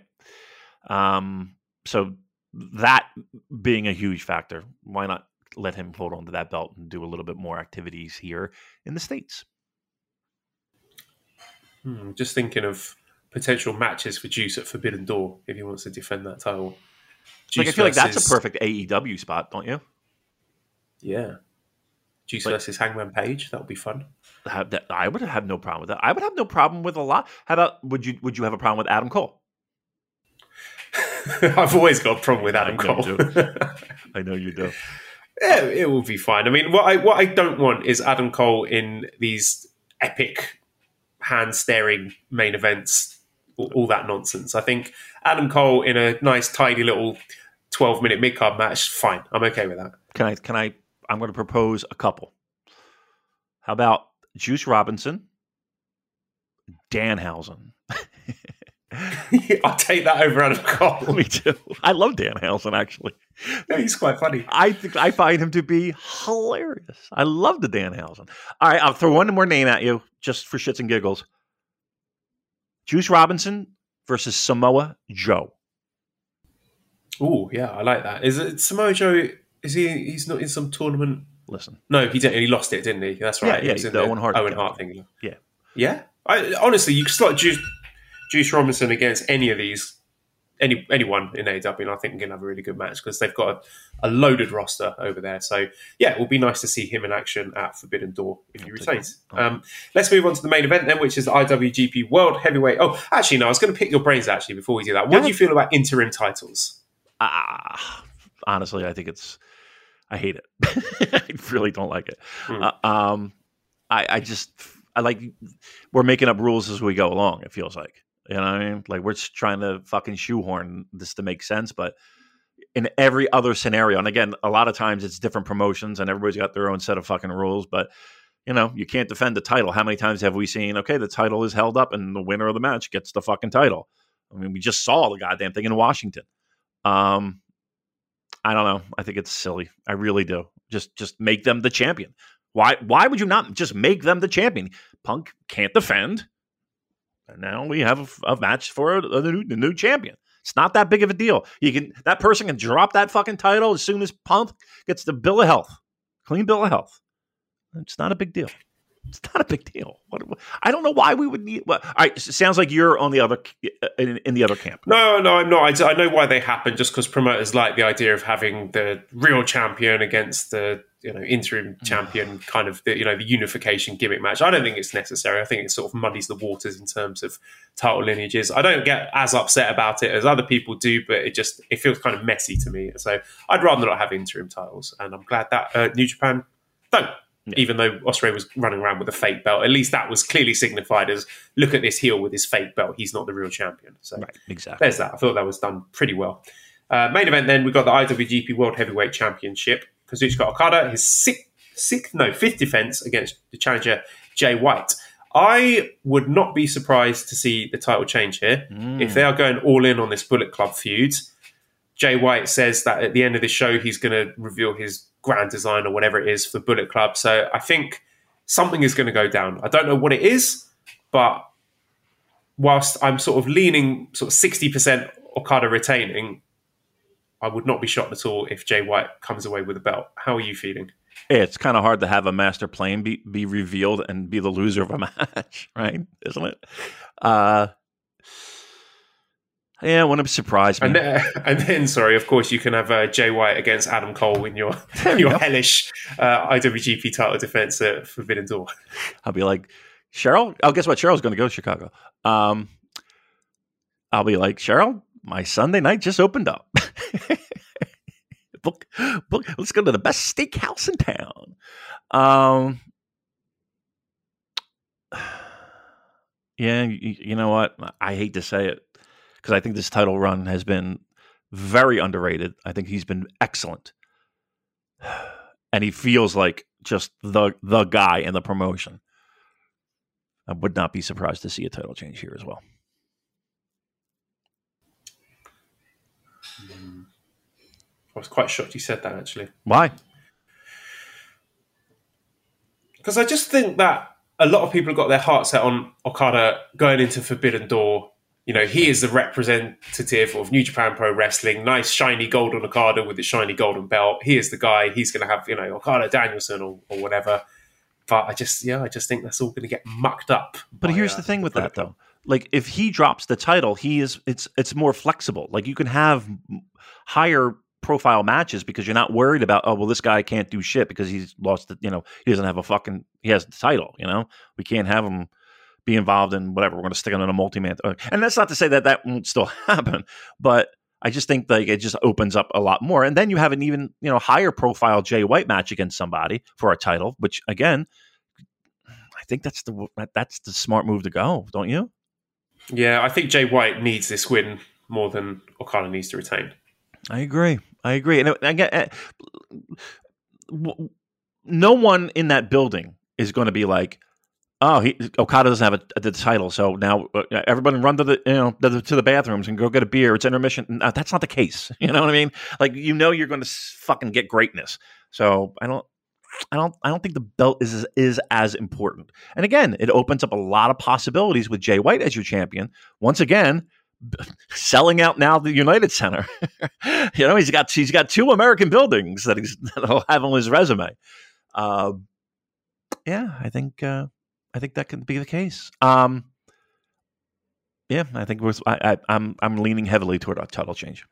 Um, so that being a huge factor, why not let him hold on to that belt and do a little bit more activities here in the states? Hmm, just thinking of potential matches for Juice at Forbidden Door if he wants to defend that title. like I Juice feel like that's a perfect AEW spot, don't you? Yeah. Juice Like- versus Hangman Page. That would be fun. That, I would have no problem with that. I would have no problem with a lot. How about would you? Would you have a problem with Adam Cole? I've always got a problem with Adam I know Cole. I know you do. yeah, it will be fine. I mean, what I what I don't want is Adam Cole in these epic hand staring main events, all, all that nonsense. I think Adam Cole in a nice, tidy little twelve minute mid card match, fine. I'm okay with that. Can I? Can I? I'm going to propose a couple. How about Juice Robinson, Danhausen? I'll take that over Adam Cole. Me too. I love Danhausen actually. He's quite funny. I think I find him to be hilarious. I love the Danhausen. All right, I'll throw one more name at you just for shits and giggles. Juice Robinson versus Samoa Joe. Oh yeah, I like that. Is it Samoa Joe? Is he? He's not in some tournament. Listen, No, he didn't. He lost it, didn't he? That's right. Yeah, yeah, He was in the Owen Hart Owen. Hart thing. Yeah. yeah. I, honestly, you could slot Juice, Juice Robinson against any of these, any anyone in AEW, and I think we're gonna have a really good match because they've got a, a loaded roster over there. So yeah, it will be nice to see him in action at Forbidden Door if he retains. Um, let's move on to the main event then, which is the IWGP World Heavyweight. Oh, actually, no, I was going to pick your brains actually before we do that. What Go do you feel about interim titles? ah, honestly, I think it's. I hate it. I really don't like it. Hmm. Uh, um, I, I just, I like. We're making up rules as we go along. It feels like you know. What I mean, like we're just trying to fucking shoehorn this to make sense, but in every other scenario, and again, a lot of times it's different promotions and everybody's got their own set of fucking rules, but. You know, you can't defend the title. How many times have we seen? Okay, the title is held up, and the winner of the match gets the fucking title. I mean, we just saw the goddamn thing in Washington. Um, I don't know. I think it's silly. I really do. Just just make them the champion. Why why would you not just make them the champion? Punk can't defend. And now we have a, a match for new, the new champion. It's not that big of a deal. You can that person can drop that fucking title as soon as Punk gets the bill of health, clean bill of health. It's not a big deal. It's not a big deal. What, I don't know why we would need. Well, all right, it sounds like you're on the other in, in the other camp. No, no, I'm not. I, I know why they happen. Just because promoters like the idea of having the real champion against the you know interim champion, kind of the, you know the unification gimmick match. I don't think it's necessary. I think it sort of muddies the waters in terms of title lineages. I don't get as upset about it as other people do, but it just it feels kind of messy to me. So I'd rather not have interim titles, and I'm glad that uh, New Japan don't. Yeah. Even though Ospreay was running around with a fake belt, at least that was clearly signified as look at this heel with his fake belt. He's not the real champion. So Right, exactly. there's that. I thought that was done pretty well. Uh, main event then, we got the IWGP World Heavyweight Championship. Kazuchika Okada, his sixth, sixth, no, fifth defense against the challenger Jay White. I would not be surprised to see the title change here. Mm. If they are going all in on this Bullet Club feud, Jay White says that at the end of the show, he's going to reveal his grand design or whatever it is for Bullet Club. So I think something is going to go down. I don't know what it is, but whilst I'm sort of leaning sort of 60% Okada retaining, I would not be shocked at all if Jay White comes away with a belt. How are you feeling? it's kind of hard to have a master plan be, be revealed and be the loser of a match, right? Isn't it? Uh, yeah, wouldn't surprise me. And then, and then, sorry, of course, you can have uh, Jay White against Adam Cole in your your hellish uh, IWGP title defense at Forbidden Door. I'll be like, Cheryl. Oh, guess what? Cheryl's going to go to Chicago. Um, I'll be like, Cheryl, my Sunday night just opened up. book, book. Let's go to the best steakhouse in town. Um, yeah, you, you know what? I hate to say it because I think this title run has been very underrated. I think he's been excellent, and he feels like just the the guy in the promotion. I would not be surprised to see a title change here as well. I was quite shocked you said that actually. Why? Because I just think that a lot of people have got their heart set on Okada going into Forbidden Door. You know, he is the representative of New Japan Pro Wrestling. Nice shiny gold golden Okada with the shiny golden belt. He is the guy. He's going to have you know Okada Danielson or, or whatever. But I just yeah, I just think that's all going to get mucked up. But by, here's uh, the thing with that though. Like if he drops the title, he is it's it's more flexible. Like you can have higher profile matches because you're not worried about oh well this guy can't do shit because he's lost the, you know he doesn't have a fucking he has the title you know we can't have him be involved in whatever we're going to stick him in a multi-man uh, and that's not to say that that won't still happen but I just think like it just opens up a lot more and then you have an even you know higher profile Jay White match against somebody for a title which again I think that's the that's the smart move to go don't you yeah I think Jay White needs this win more than Okada needs to retain I agree. I agree. And eh, no one in that building is going to be like, "Oh, he, Okada doesn't have a, the title, so now uh, everybody run to the you know the, to the, bathrooms and go get a beer. It's intermission." No, that's not the case. You know what I mean? Like you know you're going to fucking get greatness. So I don't. I don't. I don't think the belt is is as important. And again, it opens up a lot of possibilities with Jay White as your champion. Once again, selling out now the United Center. you know, he's got he's got two American buildings that he's that'll have on his resume. Uh, yeah, I think uh, I think that could be the case. Um, yeah, I think was, I, I, I'm I'm leaning heavily toward a title change.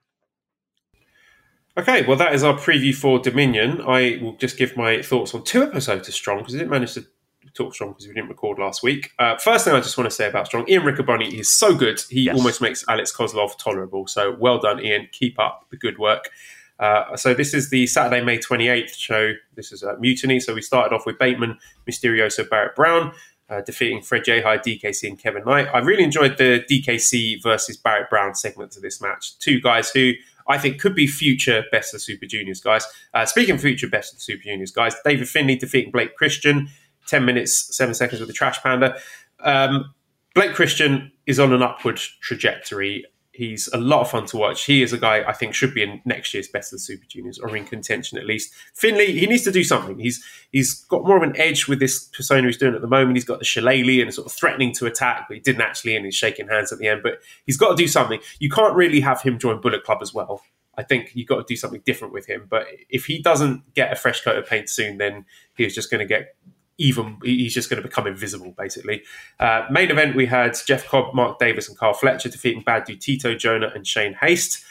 Okay, well, that is our preview for Dominion. I will just give my thoughts on two episodes of Strong because I didn't manage to talk Strong because we didn't record last week. Uh, first thing I just want to say about Strong, Ian Riccaboni is so good. He yes. almost makes Alex Kozlov tolerable. So well done, Ian. Keep up the good work. Uh, so this is the Saturday, May 28th show. This is a Mutiny. So we started off with Bateman, Mysterioso, Barrett Brown. Uh, defeating Fred Yehi, DKC, and Kevin Knight. I really enjoyed the DKC versus Barrett Brown segment of this match. Two guys who I think could be future best of Super Juniors guys. Uh, speaking of future best of Super Juniors guys, David Finley defeating Blake Christian. 10 minutes, seven seconds with the Trash Panda. Um, Blake Christian is on an upward trajectory. He's a lot of fun to watch. He is a guy I think should be in next year's Best of the Super Juniors or in contention at least. Finley, he needs to do something. He's he's got more of an edge with this persona he's doing at the moment. He's got the shillelagh and sort of threatening to attack, but he didn't actually, and he's shaking hands at the end. But he's got to do something. You can't really have him join Bullet Club as well. I think you've got to do something different with him. But if he doesn't get a fresh coat of paint soon, then he's just going to get even he's just going to become invisible basically. Uh, main event we had Jeff Cobb, Mark Davis, and Kyle Fletcher defeating Bad Dude Tito Jonah and Shane Haste.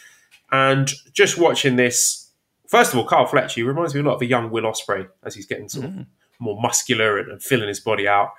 And just watching this, first of all, Kyle Fletcher he reminds me a lot of a young Will Ospreay as he's getting sort mm. of more muscular and, and, filling his body out.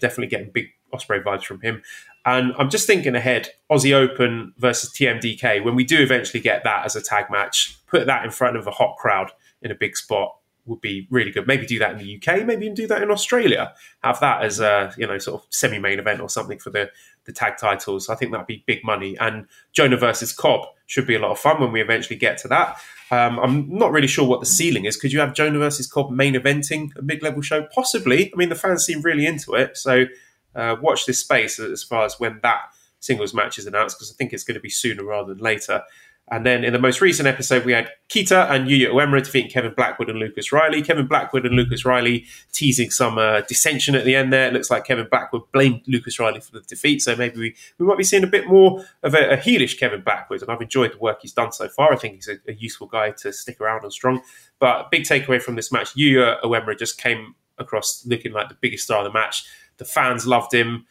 Definitely getting big Ospreay vibes from him. And I'm just thinking ahead, Aussie Open versus TMDK. When we do eventually get that as a tag match, put that in front of a hot crowd in a big spot would be really good. Maybe do that in the UK, maybe even do that in Australia. Have that as a you know sort of semi main event or something for the the tag titles. I think that'd be big money. And Jonah versus Cobb should be a lot of fun when we eventually get to that. Um, I'm not really sure what the ceiling is. Could you have Jonah versus Cobb main eventing a mid level show? Possibly. I mean, the fans seem really into it. So uh, watch this space as far as when that singles match is announced because I think it's going to be sooner rather than later. And then in the most recent episode, we had Kita and Yuya Uemura defeating Kevin Blackwood and Lucas Riley. Kevin Blackwood and Lucas Riley teasing some uh, dissension at the end there. It looks like Kevin Blackwood blamed Lucas Riley for the defeat, so maybe we, we might be seeing a bit more of a, a heelish Kevin Blackwood. And I've enjoyed the work he's done so far. I think he's a, a useful guy to stick around on strong. But big takeaway from this match, Yuya Uemura just came across looking like the biggest star of the match. The fans loved him,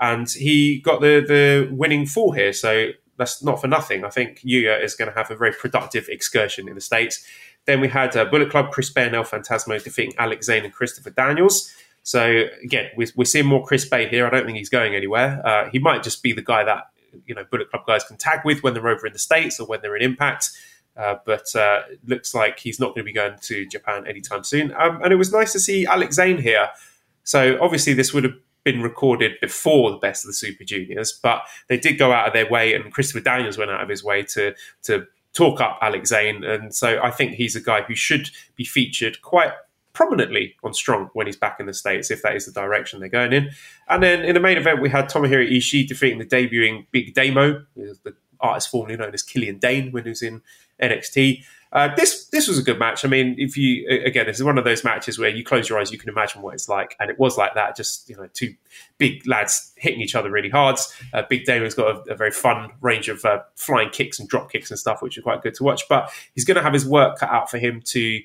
and he got the the winning fall here. So that's not for nothing. I think Yuya is going to have a very productive excursion in the States. Then we had uh, Bullet Club, Chris Bey and El Phantasmo defeating Alex Zayne and Christopher Daniels. So again, we're, we're seeing more Chris Bey here. I don't think he's going anywhere. Uh, he might just be the guy that you know Bullet Club guys can tag with when they're over in the States or when they're in Impact. Uh, but uh, looks like he's not going to be going to Japan anytime soon. Um, and it was nice to see Alex Zayne here. So obviously, this would have been recorded before the best of the Super Juniors, but they did go out of their way, and Christopher Daniels went out of his way to to talk up Alex Zayne, and so I think he's a guy who should be featured quite prominently on Strong when he's back in the States, if that is the direction they're going in. And then in the main event, we had Tomohiro Ishii defeating the debuting Big Damo, the artist formerly known as Killian Dane when he was in NXT. Uh, this this was a good match. I mean, if you again, this is one of those matches where you close your eyes, you can imagine what it's like, and it was like that. Just you know, two big lads hitting each other really hard. Uh, big Damo's got a, a, very fun range of uh, flying kicks and drop kicks and stuff, which are quite good to watch. But he's going to have his work cut out for him to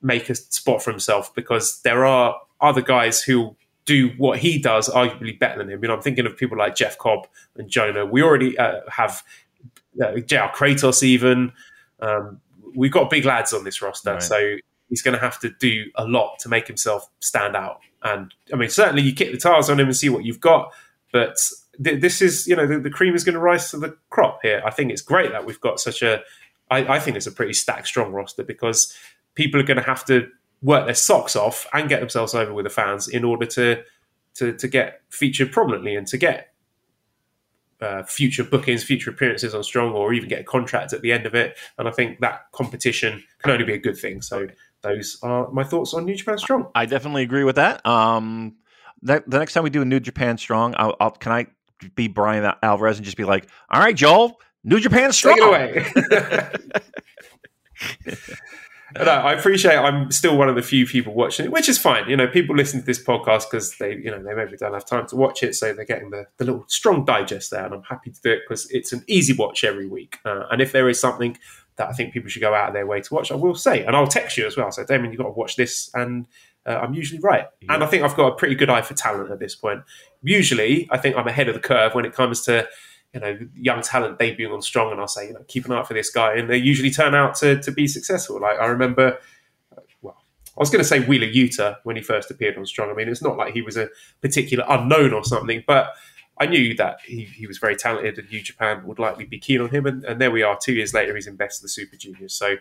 make a spot for himself because there are other guys who do what he does arguably better than him. You know, I'm thinking of people like Jeff Cobb and Jonah. We already uh, have uh, JR Kratos even. Um, we've got big lads on this roster, right. so he's going to have to do a lot to make himself stand out. And I mean, certainly you kick the tires on him and see what you've got, but th- this is, you know, the, the cream is going to rise to the crop here. I think it's great that we've got such a, I, I think it's a pretty stacked, strong roster because people are going to have to work their socks off and get themselves over with the fans in order to to, to get featured prominently and to get uh, future bookings, future appearances on Strong, or even get a contract at the end of it. And I think that competition can only be a good thing. So those are my thoughts on New Japan Strong. I definitely agree with that. Um, that the next time we do a New Japan Strong, I'll, I'll, can I be Bryan Alvarez and just be like, "All right, Joel, New Japan Strong." Take it away. no, I appreciate. I'm still one of the few people watching it, which is fine. You know, people listen to this podcast because they, you know, they maybe don't have time to watch it, so they're getting the, the little strong digest there, and I'm happy to do it because it's an easy watch every week. Uh, and if there is something that I think people should go out of their way to watch, I will say, and I'll text you as well. So, Damon, you've got to watch this, and uh, I'm usually right. Yeah. And I think I've got a pretty good eye for talent at this point. Usually, I think I'm ahead of the curve when it comes to you know young talent debuting on Strong, and I'll say, you know, keep an eye out for this guy, and they usually turn out to to be successful. Like I remember, well, I was going to say Wheeler Yuta when he first appeared on Strong. I mean, it's not like he was a particular unknown or something, but I knew that he, he was very talented, and New Japan would likely be keen on him. And, and there we are, two years later, he's in best of the Super Juniors. So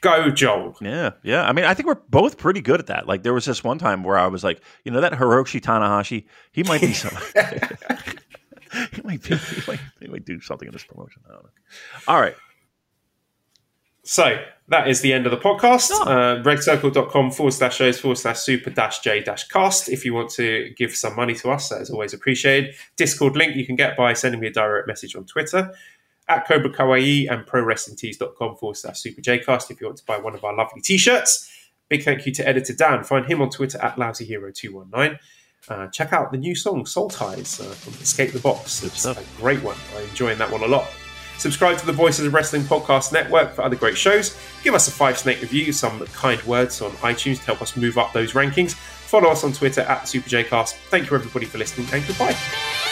go Joel. Yeah, yeah. I mean, I think we're both pretty good at that. Like there was this one time where I was like, you know, that Hiroshi Tanahashi, he might be some. he, might be, he, might, he might do something in this promotion. I don't know. All right. So that is the end of the podcast. Oh. Uh, redcircle.com forward slash shows forward slash super dash j dash cast. If you want to give some money to us, that is always appreciated. Discord link you can get by sending me a direct message on Twitter at Cobra Kawaii and ProWrestlingTees.com forward slash super jcast if you want to buy one of our lovely t shirts. Big thank you to editor Dan. Find him on Twitter at LousyHero219. Uh, check out the new song Soul Ties uh, from Escape the Box. It's a great one. I'm enjoying that one a lot. Subscribe to the Voices of Wrestling Podcast Network for other great shows. Give us a five snake review, some kind words on iTunes to help us move up those rankings. Follow us on Twitter at SuperJcast. Thank you everybody for listening and goodbye.